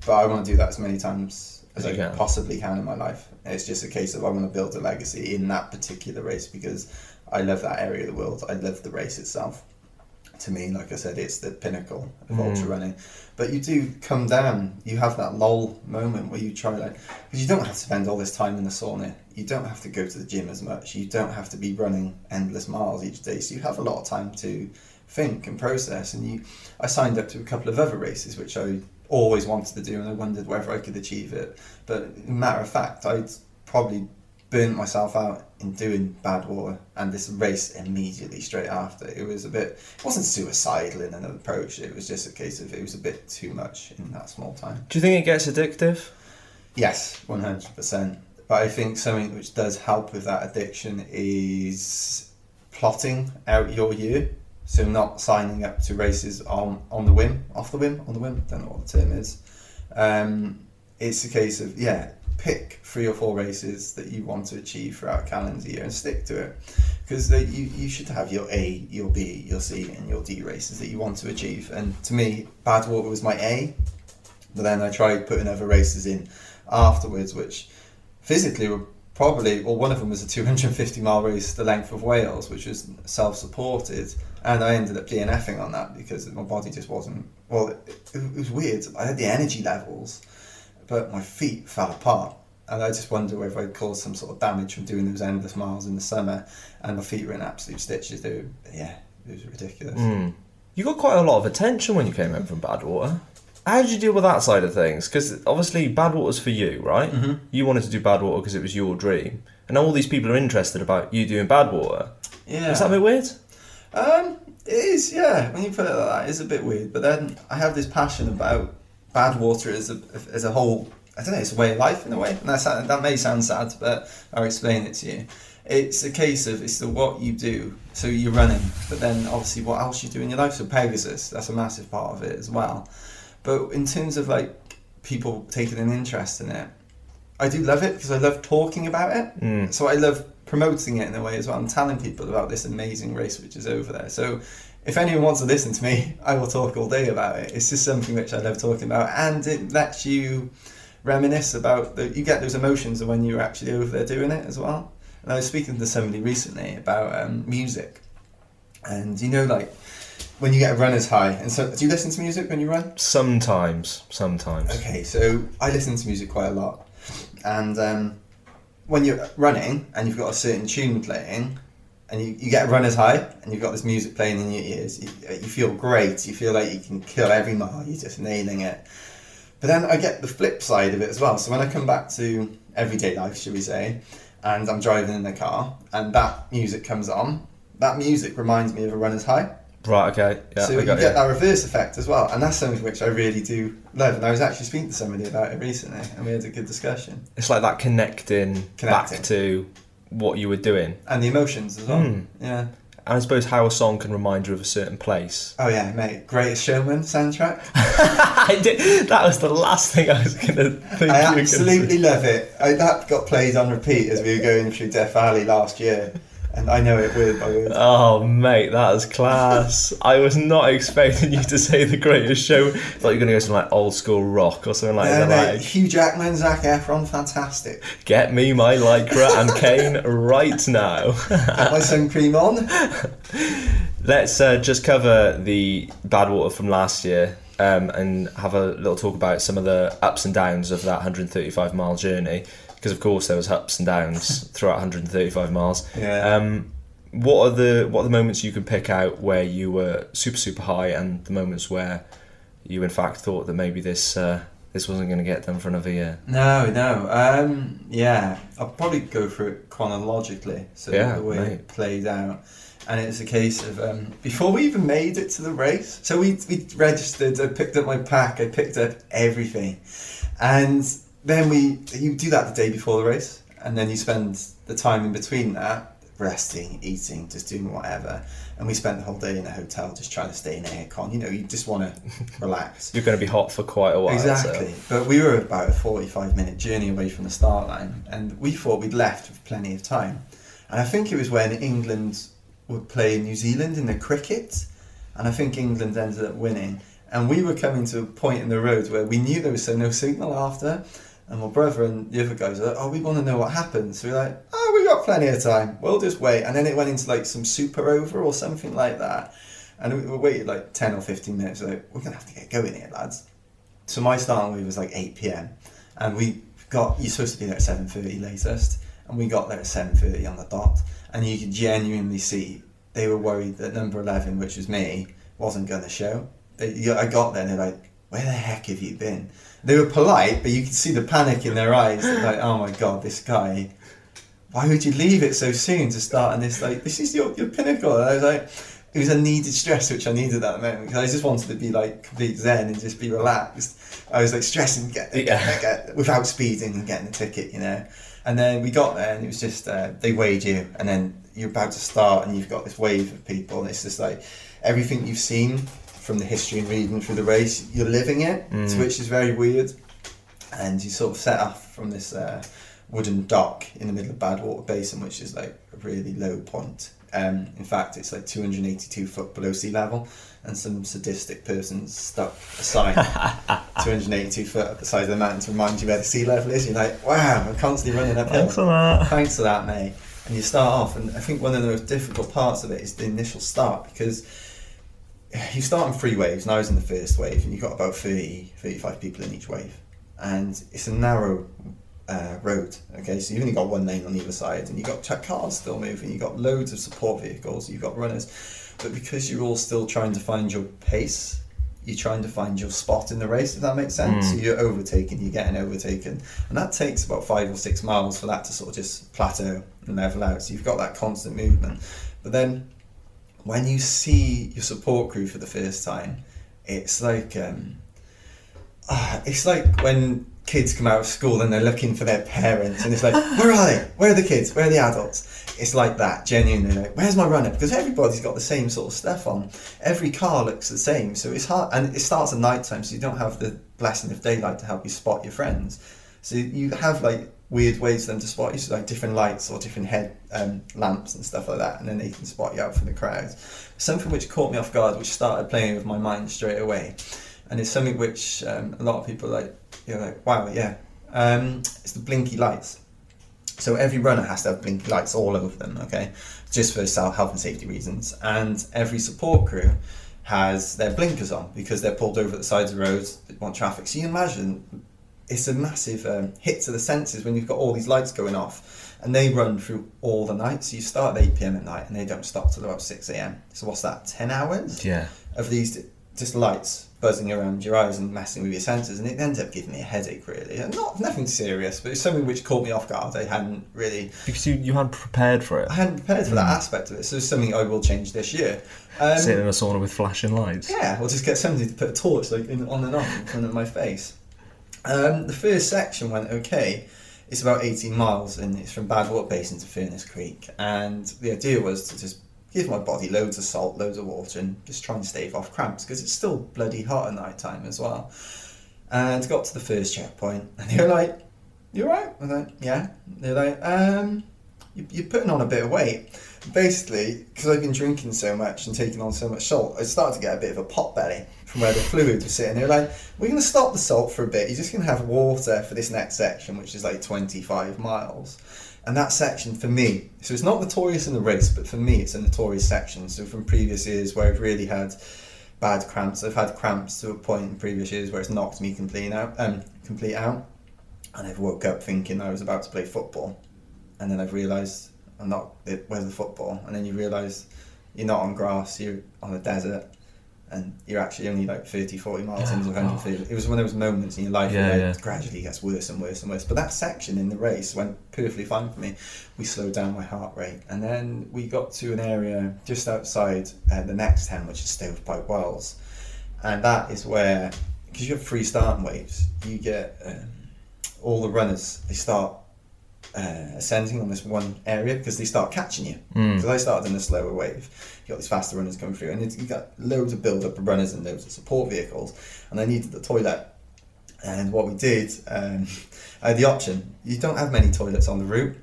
but I want to do that as many times as, as I can. possibly can in my life. It's just a case of I want to build a legacy in that particular race because I love that area of the world. I love the race itself. To me, like I said, it's the pinnacle of Mm. ultra running. But you do come down. You have that lull moment where you try like because you don't have to spend all this time in the sauna. You don't have to go to the gym as much. You don't have to be running endless miles each day. So you have a lot of time to think and process. And you, I signed up to a couple of other races which I always wanted to do, and I wondered whether I could achieve it. But matter of fact, I'd probably burnt myself out in doing Badwater and this race immediately straight after. It was a bit, it wasn't suicidal in an approach, it was just a case of it was a bit too much in that small time. Do you think it gets addictive? Yes, 100%. But I think something which does help with that addiction is plotting out your year. So not signing up to races on, on the whim, off the whim, on the whim, don't know what the term is. Um, it's a case of, yeah, pick three or four races that you want to achieve throughout calendar year and stick to it. Because you, you should have your A, your B, your C, and your D races that you want to achieve. And to me, Badwater was my A, but then I tried putting other races in afterwards, which physically were probably, well, one of them was a 250 mile race, the length of Wales, which was self supported. And I ended up DNFing on that because my body just wasn't, well, it, it was weird. I had the energy levels, but my feet fell apart. And I just wonder whether I'd caused some sort of damage from doing those endless miles in the summer. And my feet were in absolute stitches. They were, yeah, it was ridiculous. Mm. You got quite a lot of attention when you came home from Badwater. How did you deal with that side of things? Because obviously Badwater's for you, right? Mhm. You wanted to do Badwater because it was your dream, and all these people are interested about you doing Badwater. Yeah. Is that a bit weird? Um, it is, yeah. When you put it like that, it's a bit weird. But then I have this passion about Badwater as a as a whole. I don't know. It's a way of life in a way. And that's, that may sound sad, but I'll explain it to you. It's a case of it's the what you do. So you're running, but then obviously what else you do in your life. So Pegasus, that's a massive part of it as well. But in terms of like people taking an interest in it, I do love it because I love talking about it. Mm. So I love promoting it in a way as well and telling people about this amazing race which is over there. So if anyone wants to listen to me, I will talk all day about it. It's just something which I love talking about and it lets you reminisce about the, you get those emotions of when you're actually over there doing it as well. And I was speaking to somebody recently about um, music. And you know like when you get a runner's high and so do you listen to music when you run? Sometimes, sometimes. Okay, so I listen to music quite a lot, and um, when you're running and you've got a certain tune playing, and you, you get a runner's high, and you've got this music playing in your ears, you, you feel great. You feel like you can kill every mile. You're just nailing it. But then I get the flip side of it as well. So when I come back to everyday life, should we say, and I'm driving in the car, and that music comes on, that music reminds me of a runner's high. Right. Okay. Yeah. so I you got get you. that reverse effect as well, and that's something which I really do love. And I was actually speaking to somebody about it recently, and we had a good discussion. It's like that connecting, Connecting. back to what you were doing, And the emotions as well. Hmm. Yeah. and I suppose how a song can remind you of a certain place. Oh yeah, mate. Greatest Showman soundtrack. I did. That was the last thing I was going to think. I gonna absolutely love it. I, that got played on repeat as we were going through Death Valley last year, and I know it word by word. Oh mate, that is class. I was not expecting you to say the greatest show. Thought you were going to go some like old school rock or something like that. mate, Like, Hugh Jackman, Zac Efron, fantastic. get me my lycra and Kane right now. Got my sun cream on. Let's uh, just cover the Badwater from last year um, and have a little talk about some of the ups and downs of that 135 mile journey. Because of course there was ups and downs throughout 135 miles. Yeah. Um, what are the what are the moments you can pick out where you were super super high and the moments where you in fact thought that maybe this uh, this wasn't going to get done for another year? No, no. Um, yeah, I'll probably go through it chronologically, so Yeah, the way mate. it played out. And it's a case of um, before we even made it to the race. So we we registered. I picked up my pack. I picked up everything, and then we you do that the day before the race, and then you spend the time in between that resting, eating, just doing whatever. And we spent the whole day in a hotel just trying to stay in aircon. You know, you just want to relax. You're going to be hot for quite a while. Exactly. But we were about a 45 minute journey away from the start line, and we thought we'd left with plenty of time. And I think it was when England would play New Zealand in the cricket, and I think England ended up winning. And we were coming to a point in the road where we knew there was so no signal after, And my brother and the other guys are like, oh, we want to know what happened. So we're like, oh, we got plenty of time. We'll just wait. And then it went into like some super over or something like that. And we, we waited like 10 or 15 minutes. We're like, we're going to have to get going here, lads. So my starting wave was like 8 p.m. And we got, you're supposed to be there at 7.30 latest. And we got there at 7.30 on the dot. And you could genuinely see they were worried that number 11, which was me, wasn't going to show. They, I got there and they're like, where the heck have you been? They were polite, but you could see the panic in their eyes. Like, oh my god, this guy. Why would you leave it so soon to start on this? Like, this is your, your pinnacle. And I was like, it was a needed stress which I needed at the moment because I just wanted to be like complete zen and just be relaxed. I was like stressing get, yeah. get, without speeding and getting the ticket, you know. And then we got there and it was just uh, they weighed you and then you're about to start and you've got this wave of people and it's just like everything you've seen from the history and reading through the race, you're living it, mm. which is very weird. And you sort of set off from this uh, wooden dock in the middle of Badwater Basin, which is like a really low point. Um, in fact, it's like 282 foot below sea level, and some sadistic person stuck a sign 282 foot up the side of the mountain to remind you where the sea level is. You're like, wow, I'm constantly running uphill. Thanks for that. Thanks for that, mate. And you start off, and I think one of the most difficult parts of it is the initial start because you start in three waves, and I was in the first wave, and you've got about 30, 35 people in each wave. And it's a narrow uh, road, okay? So you've only got one lane on either side, and you've got cars still moving, you've got loads of support vehicles, you've got runners. But because you're all still trying to find your pace, you're trying to find your spot in the race, if that makes sense. Mm. So you're overtaken, you're getting overtaken. And that takes about five or six miles for that to sort of just plateau and level out. So you've got that constant movement. But then when you see your support crew for the first time, it's like um, uh, it's like when kids come out of school and they're looking for their parents, and it's like, where are they? Where are the kids? Where are the adults? It's like that, genuinely. Like, where's my runner? Because everybody's got the same sort of stuff on. Every car looks the same, so it's hard. And it starts at night time, so you don't have the blessing of daylight to help you spot your friends. So you have like weird ways for them to spot you, so like different lights or different head um, lamps and stuff like that, and then they can spot you out from the crowd. Something which caught me off guard, which started playing with my mind straight away, and it's something which um, a lot of people like. You're like, wow, yeah. Um, it's the blinky lights. So every runner has to have blinky lights all over them, okay, just for health and safety reasons, and every support crew has their blinkers on because they're pulled over at the sides of the roads, they want traffic. So you imagine it's a massive um, hit to the senses when you've got all these lights going off and they run through all the night. So you start at 8 pm at night and they don't stop till about 6 am. So what's that, 10 hours? Yeah. Of these just lights buzzing around your eyes and messing with your senses, and it ends up giving me a headache. Really, and not nothing serious, but it's something which caught me off guard. I hadn't really because you, you hadn't prepared for it. I hadn't prepared for mm. that aspect of it, so it's something I will change this year. Um, Sitting in a sauna with flashing lights. Yeah, or just get somebody to put a torch like in, on and off in front of my face. Um, the first section went okay. It's about 18 miles and it's from Badwater Basin to Furnace Creek. And the idea was to just give my body loads of salt, loads of water, and just try and stave off cramps because it's still bloody hot at night time as well. And got to the first checkpoint and they were like, You alright? I was like, Yeah. They're like, um, you're putting on a bit of weight basically, because I've been drinking so much and taking on so much salt, I started to get a bit of a pot belly from where the fluid was sitting. They're like, we're going to stop the salt for a bit. You're just going to have water for this next section, which is like 25 miles. And that section for me, so it's not notorious in the race, but for me, it's a notorious section. So from previous years where I've really had bad cramps, I've had cramps to a point in previous years where it's knocked me complete out, um, complete out, and I've woke up thinking I was about to play football, and then I've realised I'm not. Where's the football? And then you realise you're not on grass. You're on a desert, and you're actually only like 30, 40 miles into the 100 feet. It was one of those moments in your life yeah, where yeah. it gradually gets worse and worse and worse. But that section in the race went perfectly fine for me. We slowed down my heart rate, and then we got to an area just outside uh, the next town, which is Stovepipe Wells, and that is where because you have free starting waves, you get um, all the runners. They start uh, ascending on this one area because they start catching you. Because mm. I started in a slower wave. You got these faster runners coming through, and you got loads of build up of runners and loads of support vehicles. And I needed the toilet. And what we did, um, I had the option. You don't have many toilets on the route,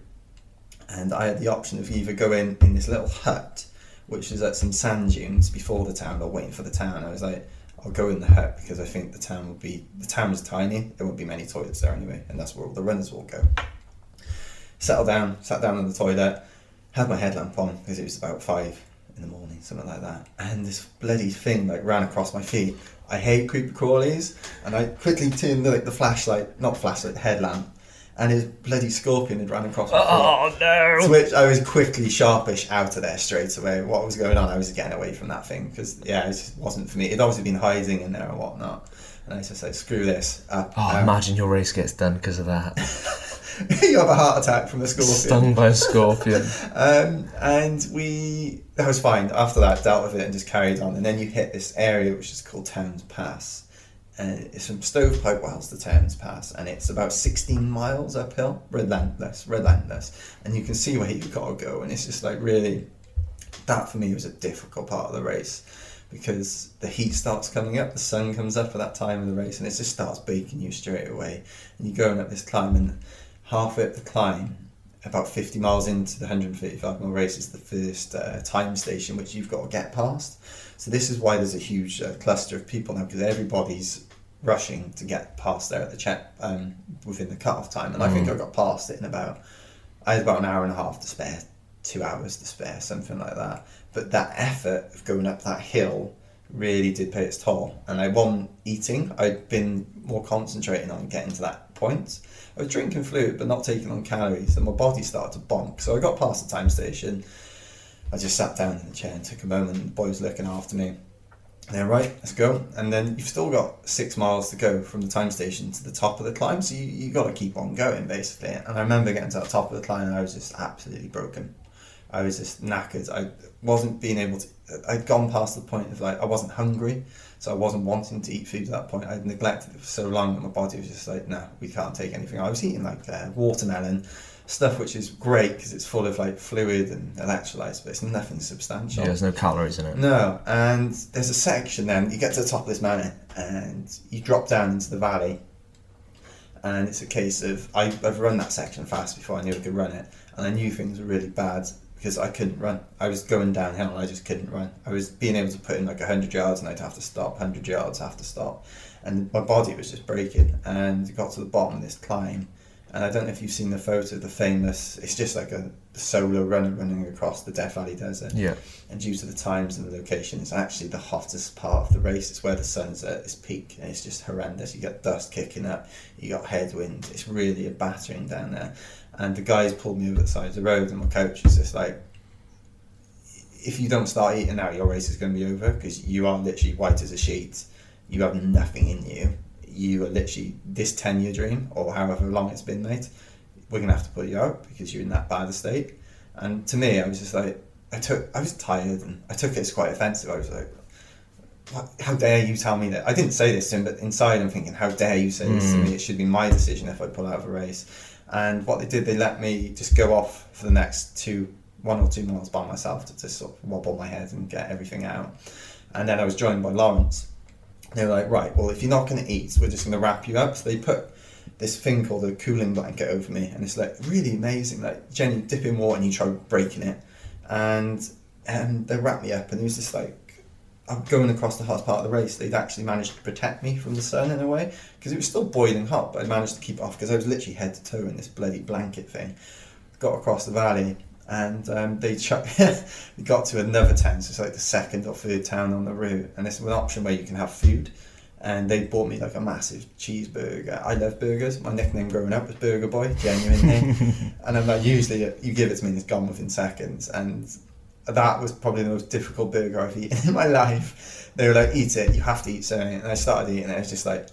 and I had the option of either going in this little hut, which is at some sand dunes before the town, or waiting for the town. I was like, I'll go in the hut because I think the town will be the town is tiny. There won't be many toilets there anyway, and that's where all the runners will go. Settled down, sat down in the toilet, had my headlamp on because it was about five in the morning, something like that. And this bloody thing like ran across my feet. I hate creepy crawlies, and I quickly turned the, like the flashlight, not flashlight, headlamp, and his bloody scorpion had ran across my feet. Oh no! To which I was quickly sharpish out of there straight away. What was going on? I was getting away from that thing because yeah, it just wasn't for me. It'd obviously been hiding in there or whatnot, and I just like screw this. Up, Oh, out. imagine your race gets done because of that. you have a heart attack from a scorpion. Stung by a scorpion. Um, and we that was fine. After that, dealt with it and just carried on. And then you hit this area which is called Towne Pass, and it's from Stovepipe Wells to Towne Pass, and it's about sixteen miles uphill, relentless, relentless. And you can see where you've got to go, and it's just like really. That for me was a difficult part of the race because the heat starts coming up, the sun comes up at that time of the race, and it just starts baking you straight away. And you're going up this climb, and halfway up the climb, about 50 miles into the 135 mile race is the first uh, time station which you've got to get past. So this is why there's a huge uh, cluster of people now because everybody's rushing to get past there at the check um, within the cut-off time. And I think I got past it in about I had about an hour and a half to spare, two hours to spare, something like that. But that effort of going up that hill really did pay its toll. And I wasn't eating. I'd been more concentrating on getting to that point. I was drinking fluid but not taking on calories, and my body started to bonk. So I got past the time station. I just sat down in the chair and took a moment. The boys looking after me. And then right, let's go. And then you've still got six miles to go from the time station to the top of the climb, so you you got to keep on going basically. And I remember getting to the top of the climb, and I was just absolutely broken. I was just knackered. I wasn't being able to. I'd gone past the point of like I wasn't hungry, so I wasn't wanting to eat food at that point. I'd neglected it for so long that my body was just like, no, we can't take anything. I was eating like uh, watermelon, stuff which is great because it's full of like fluid and electrolytes, but it's nothing substantial. Yeah, there's no calories in it. No, and there's a section then, you get to the top of this mountain and you drop down into the valley. And it's a case of, I, I've run that section fast before I knew I could run it. And I knew things were really bad because I couldn't run. I was going downhill and I just couldn't run. I was being able to put in like 100 yards and I'd have to stop, 100 yards, have to stop. And my body was just breaking. And it got to the bottom of this climb. And I don't know if you've seen the photo of the famous, it's just like a solo runner running across the Death Valley Desert Yeah. and due to the times and the location, it's actually the hottest part of the race. It's where the sun's at its peak, and it's just horrendous. You got dust kicking up, you got headwind. It's really a battering down there. And the guys pulled me over the side of the road, and my coach was just like, "If you don't start eating now, your race is going to be over because you are literally white as a sheet. You have nothing in you. You are literally this ten-year dream, or however long it's been, mate. We're going to have to put you out because you're in that bad a state." And to me, I was just like, I took, I was tired, and I took it as quite offensive. I was like, "How dare you tell me that?" I didn't say this to him, but inside I'm thinking, "How dare you say this to Mm. me? It should be my decision if I pull out of a race." And what they did, they let me just go off for the next two, one or two miles by myself to just sort of wobble my head and get everything out. And then I was joined by Lawrence. They were like, "Right, well, if you're not going to eat, we're just going to wrap you up." So they put this thing called a cooling blanket over me, and it's like really amazing. Like, Jenny, dip in water and you try breaking it, and and they wrapped me up, and it was just like going across the hottest part of the race. They'd actually managed to protect me from the sun in a way because it was still boiling hot, but I managed to keep it off because I was literally head to toe in this bloody blanket thing. Got across the valley. And um, they chuck, we got to another town, so it's like the second or third town on the route, and it's an option where you can have food and they bought me like a massive cheeseburger. I love burgers. My nickname growing up was Burger Boy, genuinely. and I'm like, usually you give it to me and it's gone within seconds. And that was probably the most difficult burger I've eaten in my life. They were like, eat it, you have to eat something. And I started eating it, it was just like,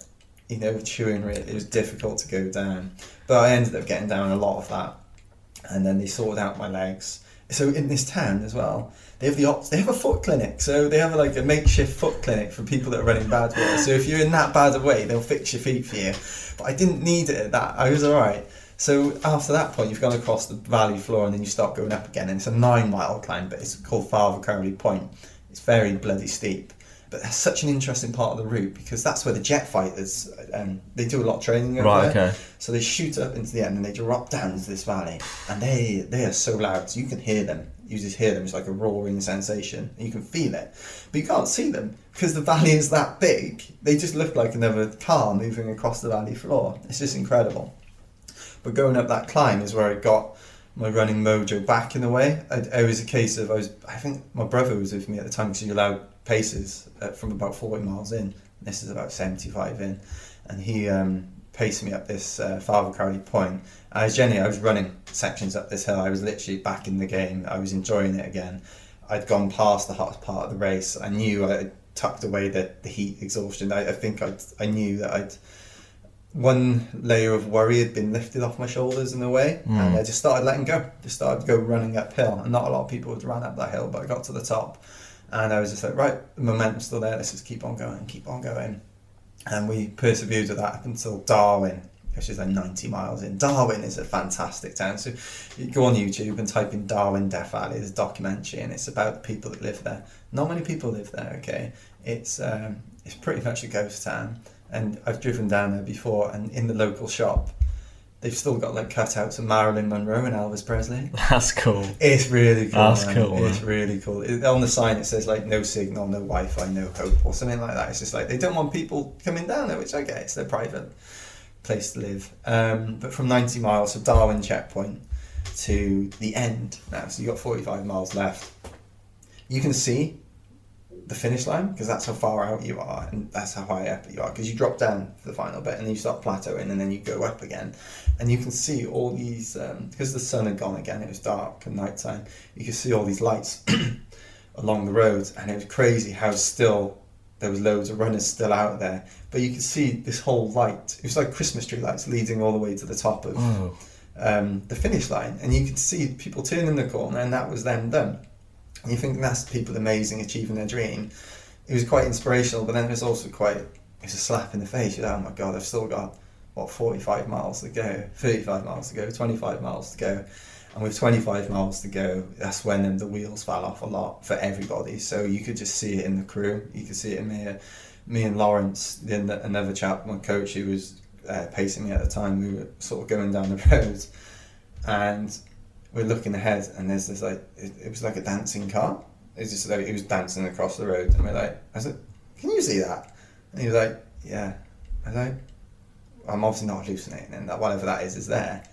you know, chewing really. It was difficult to go down. But I ended up getting down a lot of that. And then they sorted out my legs. So in this town as well, they have the op- they have a foot clinic. So they have like a makeshift foot clinic for people that are running Badwater. So if you're in that bad a way, they'll fix your feet for you. But I didn't need it at that. I was all right. So after that point, you've gone across the valley floor and then you start going up again. And it's a nine mile climb, but it's called Father Crowley Point. It's very bloody steep. But that's such an interesting part of the route because that's where the jet fighters, um, they do a lot of training over Right, there. okay. So they shoot up into the end and they drop down into this valley, and they they are so loud, so you can hear them. you just hear them. It's like a roaring sensation. And you can feel it, but you can't see them because the valley is that big. They just look like another car moving across the valley floor. It's just incredible. But going up that climb is where I got my running mojo back in a way. I, it was a case of I was. I think my brother was with me at the time because you allowed paces uh, from about forty miles in. This is about seventy-five in, and he um, paced me up this uh, Crowley point. Was generally I was running sections up this hill. I was literally back in the game. I was enjoying it again. I'd gone past the hottest part of the race. I knew I tucked away the, the heat exhaustion. I, I think I I knew that I'd one layer of worry had been lifted off my shoulders in a way, mm. and I just started letting go. Just started to go running uphill, and not a lot of people would run up that hill, but I got to the top, and I was just like, right, the momentum's still there. Let's just keep on going, keep on going, and we persevered with that up until Darwin, which is like 90 miles in. Darwin is a fantastic town. So you go on YouTube and type in Darwin Death Valley. There's a documentary, and it's about the people that live there. Not many people live there. Okay, it's um, it's pretty much a ghost town and I've driven down there before, and in the local shop, they've still got like cutouts of Marilyn Monroe and Elvis Presley. That's cool. It's really cool. That's man. cool. It's really cool. It, on the sign it says like no signal, no Wi-Fi, no hope, or something like that. It's just like they don't want people coming down there, which I get. It's their private place to live. Um, but from 90 miles of Darwin checkpoint to the end now, so you have got 45 miles left. You can see the finish line because that's how far out you are and that's how high up you are because you drop down for the final bit and then you start plateauing and then you go up again. And you can see all these um, because the sun had gone again it was dark and nighttime you can see all these lights along the road and it was crazy how still there was loads of runners still out there. But you can see this whole light it was like christmas tree lights leading all the way to the top of oh. um, the finish line. And you could see people turning the corner and that was them done you think that's people amazing achieving their dream. It was quite inspirational, but then it was also quite it's a slap in the face. You're like, oh my god, I've still got what 45 miles to go, 35 miles to go, 25 miles to go. And with 25 miles to go, that's when the wheels fell off a lot for everybody. So you could just see it in the crew. You could see it in me, me and Lawrence, then another chap, my coach who was uh, pacing me at the time. We were sort of going down the road, and we're looking ahead, and there's this like it, it was like a dancing car. It's just like he was dancing across the road, and we're like, I said, "Can you see that?" And he was like, "Yeah." I was like, "I'm obviously not hallucinating, and that whatever that is is there."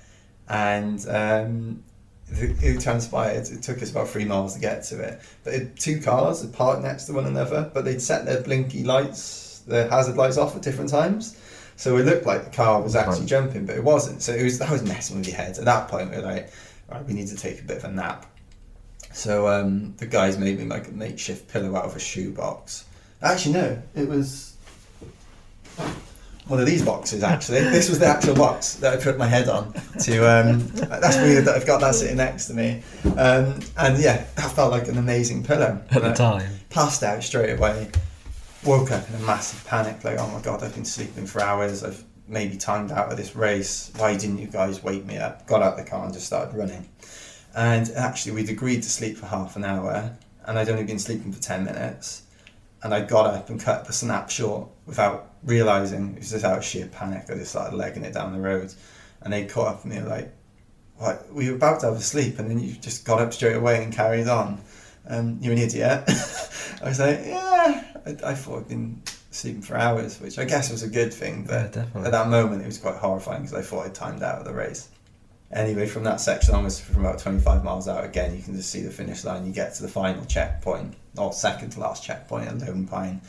And um, it, it transpired. It took us about three miles to get to it, but it, two cars had parked next to one another, but they'd set their blinky lights, their hazard lights off at different times. So it looked like the car was actually jumping, but it wasn't. So it was that was messing with your head. At that point, we are like, right, we need to take a bit of a nap. So um, the guys made me like a makeshift pillow out of a shoebox. Actually, no, it was one of these boxes. Actually, this was the actual box that I put my head on. To um, that's weird that I've got that sitting next to me. Um, and yeah, that felt like an amazing pillow. At the time, passed out straight away. Woke up in a massive panic, like, oh my god, I've been sleeping for hours. I've maybe timed out of this race. Why didn't you guys wake me up? Got out the car and just started running. And actually, we'd agreed to sleep for half an hour, and I'd only been sleeping for 10 minutes. And I got up and cut the snap short without realizing it was just out of sheer panic. I just started legging it down the road. And they caught up with me like, what? We were about to have a sleep, and then you just got up straight away and carried on. Um, you're an idiot. I was like, yeah, I, I thought I'd been sleeping for hours, which I guess was a good thing. But yeah, at that moment, it was quite horrifying because I thought I'd timed out of the race. Anyway, from that section onwards, from about 25 miles out again, you can just see the finish line. You get to the final checkpoint, or second to last checkpoint at Lone Pine,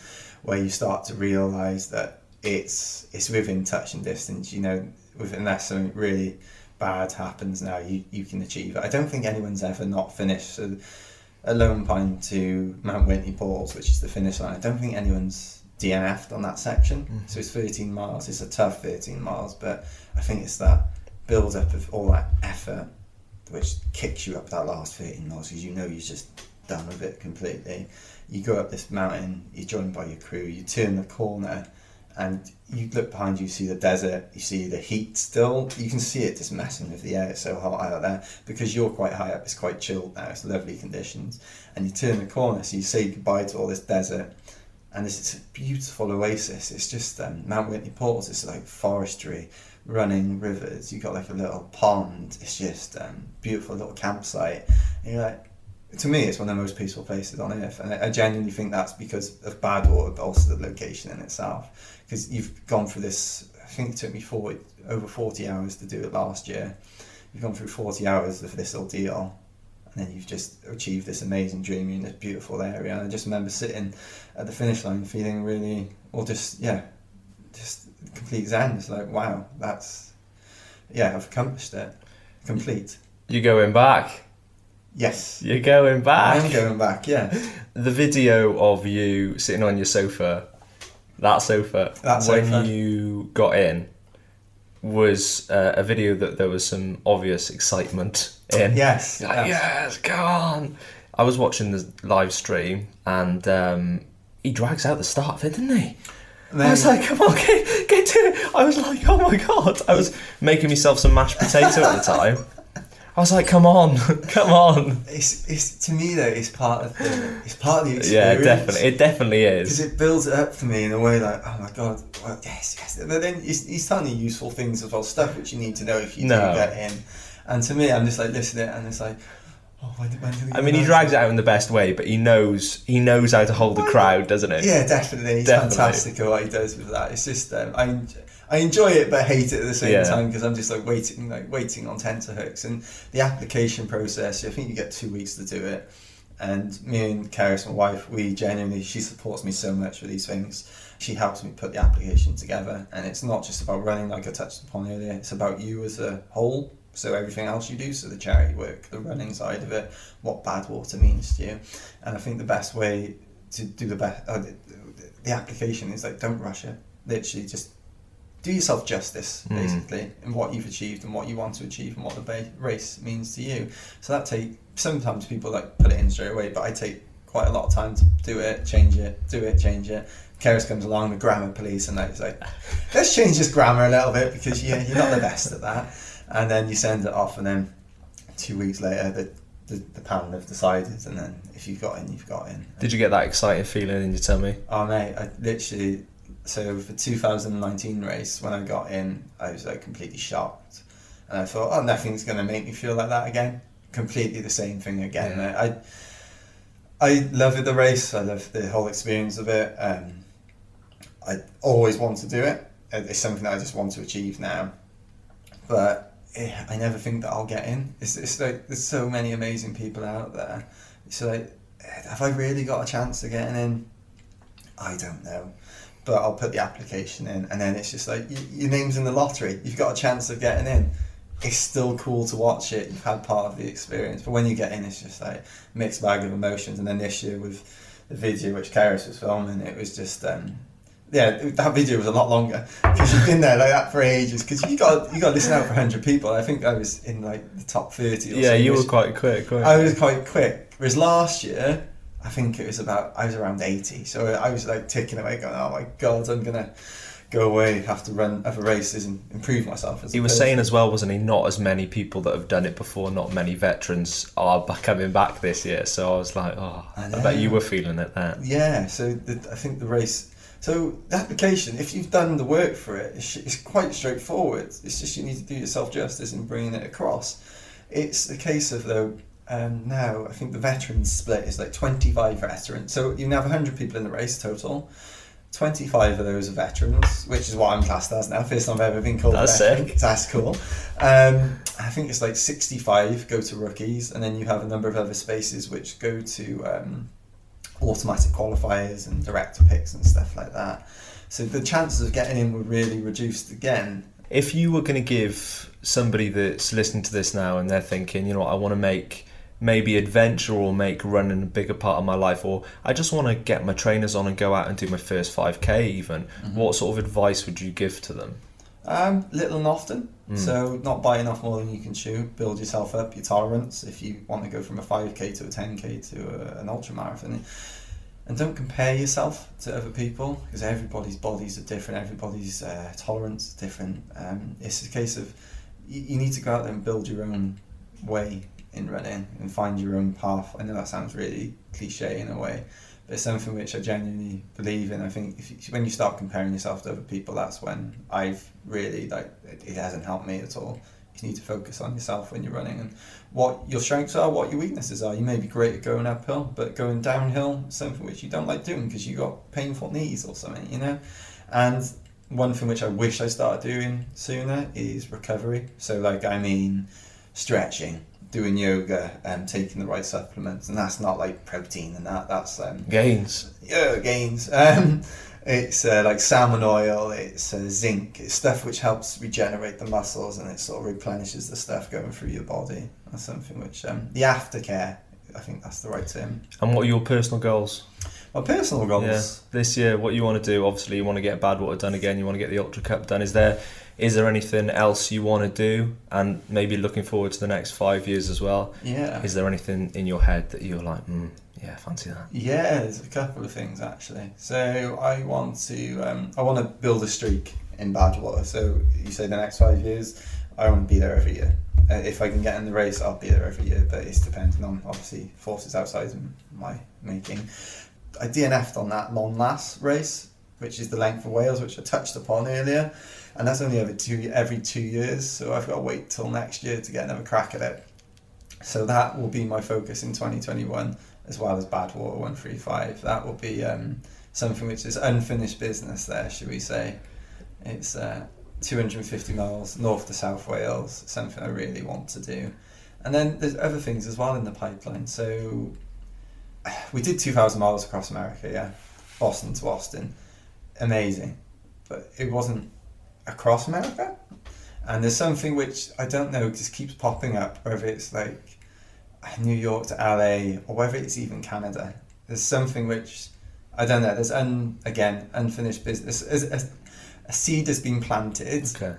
where you start to realise that it's it's within touching distance. You know, with, unless something really bad happens now, you, you can achieve it. I don't think anyone's ever not finished. So, a Lone Pine to Mount Whitney Falls, which is the finish line, I don't think anyone's DNF'd on that section. Mm-hmm. So it's 13 miles. It's a tough 13 miles, but I think it's that build up of all that effort which kicks you up that last 13 miles because you know you're just done with it completely. You go up this mountain, you're joined by your crew, you turn the corner and you look behind you, you see the desert, you see the heat still. You can see it just messing with the air. It's so hot out there because you're quite high up. It's quite chilled now. It's lovely conditions, and you turn the corner, so you say goodbye to all this desert, and this is a beautiful oasis. It's just um, Mount Whitney Falls. It's like forestry, running rivers. You got like a little pond. It's just um, beautiful little campsite. And you're like, to me, it's one of the most peaceful places on earth, and I, genuinely think that's because of Badwater, but also the location in itself. Because you've gone through this. I think it took me 40, over forty hours to do it last year. You've gone through forty hours of this ordeal, and then you've just achieved this amazing dream in this beautiful area. And I just remember sitting at the finish line, feeling really, or just yeah, just complete zen. It's like wow, that's yeah, I've accomplished it, complete. You're going back. Yes. You're going back. I am going back, yeah. The video of you sitting on your sofa, that sofa, That when sofa. you got in, was uh, a video that there was some obvious excitement in. Yes. Like, yes, go on. I was watching the live stream and um, he drags out the start of it, didn't he? And I was like, come on, get, get to it. I was like, oh my god. I was making myself some mashed potato at the time. I was like, come on, come on. it's, it's to me though, it's part of the it's part of the experience. Yeah, definitely. It definitely is Because it builds it up for me in a way like, oh my god, well, yes, yes. But then he's, he's telling you useful things as well, stuff which you need to know if you No. do get in. And to me, I'm just like listening, and it's like, oh, when, when do we I mean, he drags it out in the best way, but he knows he knows how to hold a crowd, doesn't he? Yeah, definitely. He's Definitely. fantastic at what he does with that. It's just um, I I enjoy it but hate it at the same Yeah. time because I'm just like waiting like waiting on tenterhooks and the application process. I think you get two weeks to do it. And me and Karis, my wife, we genuinely she supports me so much with these things. She helps me put the application together, and it's not just about running like I touched upon earlier. It's about you as a whole. So everything else you do, so the charity work, the running side of it, what Badwater means to you, and I think the best way to do the best uh, the, the application is like don't rush it. Literally, just do yourself justice, Mm. basically, in what you've achieved and what you want to achieve and what the ba- race means to you. So that take sometimes people like put it in straight away, but I take quite a lot of time to do it, change it, do it, change it. Karis comes along, the grammar police, and it's like, let's change this grammar a little bit because you, you're not the best at that. And then you send it off, and then two weeks later, the, the, the panel have decided, and then if you've got in, you've got in. Did you get that exciting feeling in your tummy? Oh mate, I literally so for 2019 race when I got in, I was like completely shocked, and I thought, oh, nothing's gonna make me feel like that again. Completely the same thing again. Yeah. I I love the race. I love the whole experience of it. Um, I always want to do it. It's something that I just want to achieve now, but I never think that I'll get in. It's, it's like there's so many amazing people out there. So like, eh, have I really got a chance of getting in? I don't know. But I'll put the application in, and then it's just like your name's in the lottery. You've got a chance of getting in. It's still cool to watch it. You've had part of the experience, but when you get in, it's just like mixed bag of emotions. And then this year with the video which Karis was filming, it was just um, yeah, that video was a lot longer because you've been there like that for ages. Because you got you got to listen out for hundred people. I think I was in like the top thirty. Or Yeah, you were quite quick. I was quite quick. Whereas last year, I think it was about I was around eighty, so I was like ticking away, going, "Oh my god, I'm gonna go away, have to run other races and improve myself." He was person." saying as well, wasn't he? Not as many people that have done it before, not many veterans are coming back this year. So I was like, oh, I I, bet you were feeling it then. Yeah, so the, I think the race. So the application, if you've done the work for it, it's, it's quite straightforward. It's just you need to do yourself justice in bringing it across. It's a case of though. Um, now I think the veterans split is like twenty five veterans. So you now have hundred people in the race total. Twenty five of those are veterans, which is what I'm classed as now. First time I've ever been called That's veteran. sick. That's cool. Um, I think it's like sixty five go to rookies, and then you have a number of other spaces which go to um, automatic qualifiers and director picks and stuff like that. So the chances of getting in were really reduced again. If you were going to give somebody that's listening to this now and they're thinking, you know, what, I want to make maybe adventure or make running a bigger part of my life, or I just want to get my trainers on and go out and do my first 5k even, what sort of advice would you give to them? Um, little and often. Mm. So not buy enough more than you can chew. Build yourself up your tolerance if you want to go from a 5k to a 10k to a, an ultra marathon. And don't compare yourself to other people because everybody's bodies are different. Everybody's uh, tolerance is different. Um, it's a case of you, you need to go out there and build your own way in running and find your own path. I know that sounds really cliche in a way, but it's something which I genuinely believe in. I think if you, when you start comparing yourself to other people, that's when I've really like it, it hasn't helped me at all. You need to focus on yourself when you're running and what your strengths are, what your weaknesses are. You may be great at going uphill, but going downhill, something which you don't like doing because you got painful knees or something, you know. And one thing which I wish I started doing sooner is recovery. So, like, I mean, stretching, doing yoga, and taking the right supplements, and that's not like protein and that. That's um, gains. Yeah, gains. Um, it's uh, like salmon oil, it's uh, zinc, it's stuff which helps regenerate the muscles and it sort of replenishes the stuff going through your body. That's something which, um, the aftercare, I think that's the right term. And what are your personal goals? My personal goals? Yeah, this year, what you want to do, obviously, you want to get Badwater done again, you want to get the Ultra Cup done. Is there is there anything else you want to do? And maybe looking forward to the next five years as well. Yeah. Is there anything in your head that you're like mm, yeah fancy that yeah there's a couple of things actually. So i want to um, i want to build a streak in badwater. So you say the next five years i want to be there every year. Uh, if i can get in the race i'll be there every year but it's depending on obviously forces outside my making. I dnf'd on that long last race which is the length of wales which i touched upon earlier and that's only every two every two years. So I've got to wait till next year to get another crack at it. So that will be my focus in 2021, as well as Badwater 135. That will be um, something which is unfinished business there, should we say? It's uh, 250 miles north to South Wales, something I really want to do. And then there's other things as well in the pipeline. So we did 2,000 miles across America, yeah, Boston to Austin, amazing, but it wasn't across America. And there's something which I don't know just keeps popping up, whether it's like New York to LA or whether it's even Canada. There's something which I don't know. There's un again unfinished business. A, a seed has been planted, okay.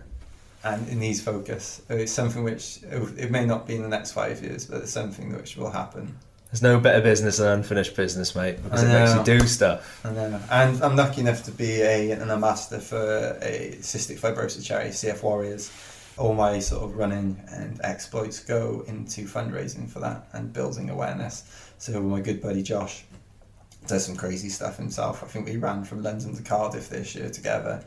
and it needs focus. It's something which it may not be in the next five years, but it's something which will happen. There's no better business than unfinished business, mate, because it makes you do stuff. I know. And I'm lucky enough to be a, an ambassador for a cystic fibrosis charity, CF Warriors. All my sort of running and exploits go into fundraising for that and building awareness. So my good buddy Josh does some crazy stuff himself. I think we ran from London to Cardiff this year together.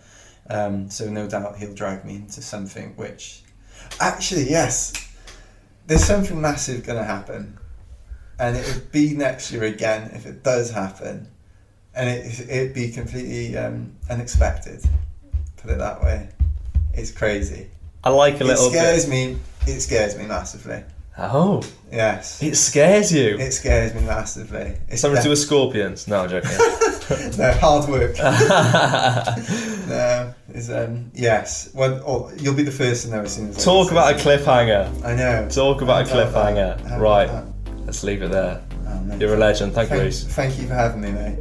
Um, so no doubt he'll drag me into something which, actually, yes, there's something massive going to happen and it would be next year again if it does happen, and it it'd be completely um, unexpected. Put it that way. It's crazy. I like a little. It scares bit. me. It scares me massively. Oh. Yes. It scares you. It scares me massively. It's Something def- to do with scorpions? No, I'm joking. no, hard work. no, is um yes. Well, oh, you'll be the first to know as soon as. Talk about a cliffhanger. I know. Talk about a cliffhanger. Right. Let's leave it there. Oh, You're a legend. Thank, thank you, Reese. Thank you for having me, mate.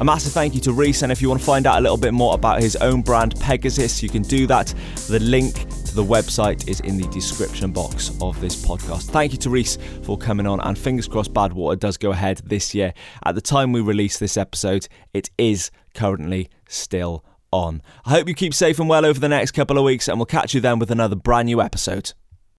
A massive thank you to Reese, and if you want to find out a little bit more about his own brand, Pegasus, you can do that. The link to the website is in the description box of this podcast. Thank you to Reese for coming on, and fingers crossed Badwater does go ahead this year. At the time we release this episode, it is currently still on. I hope you keep safe and well over the next couple of weeks, and we'll catch you then with another brand new episode.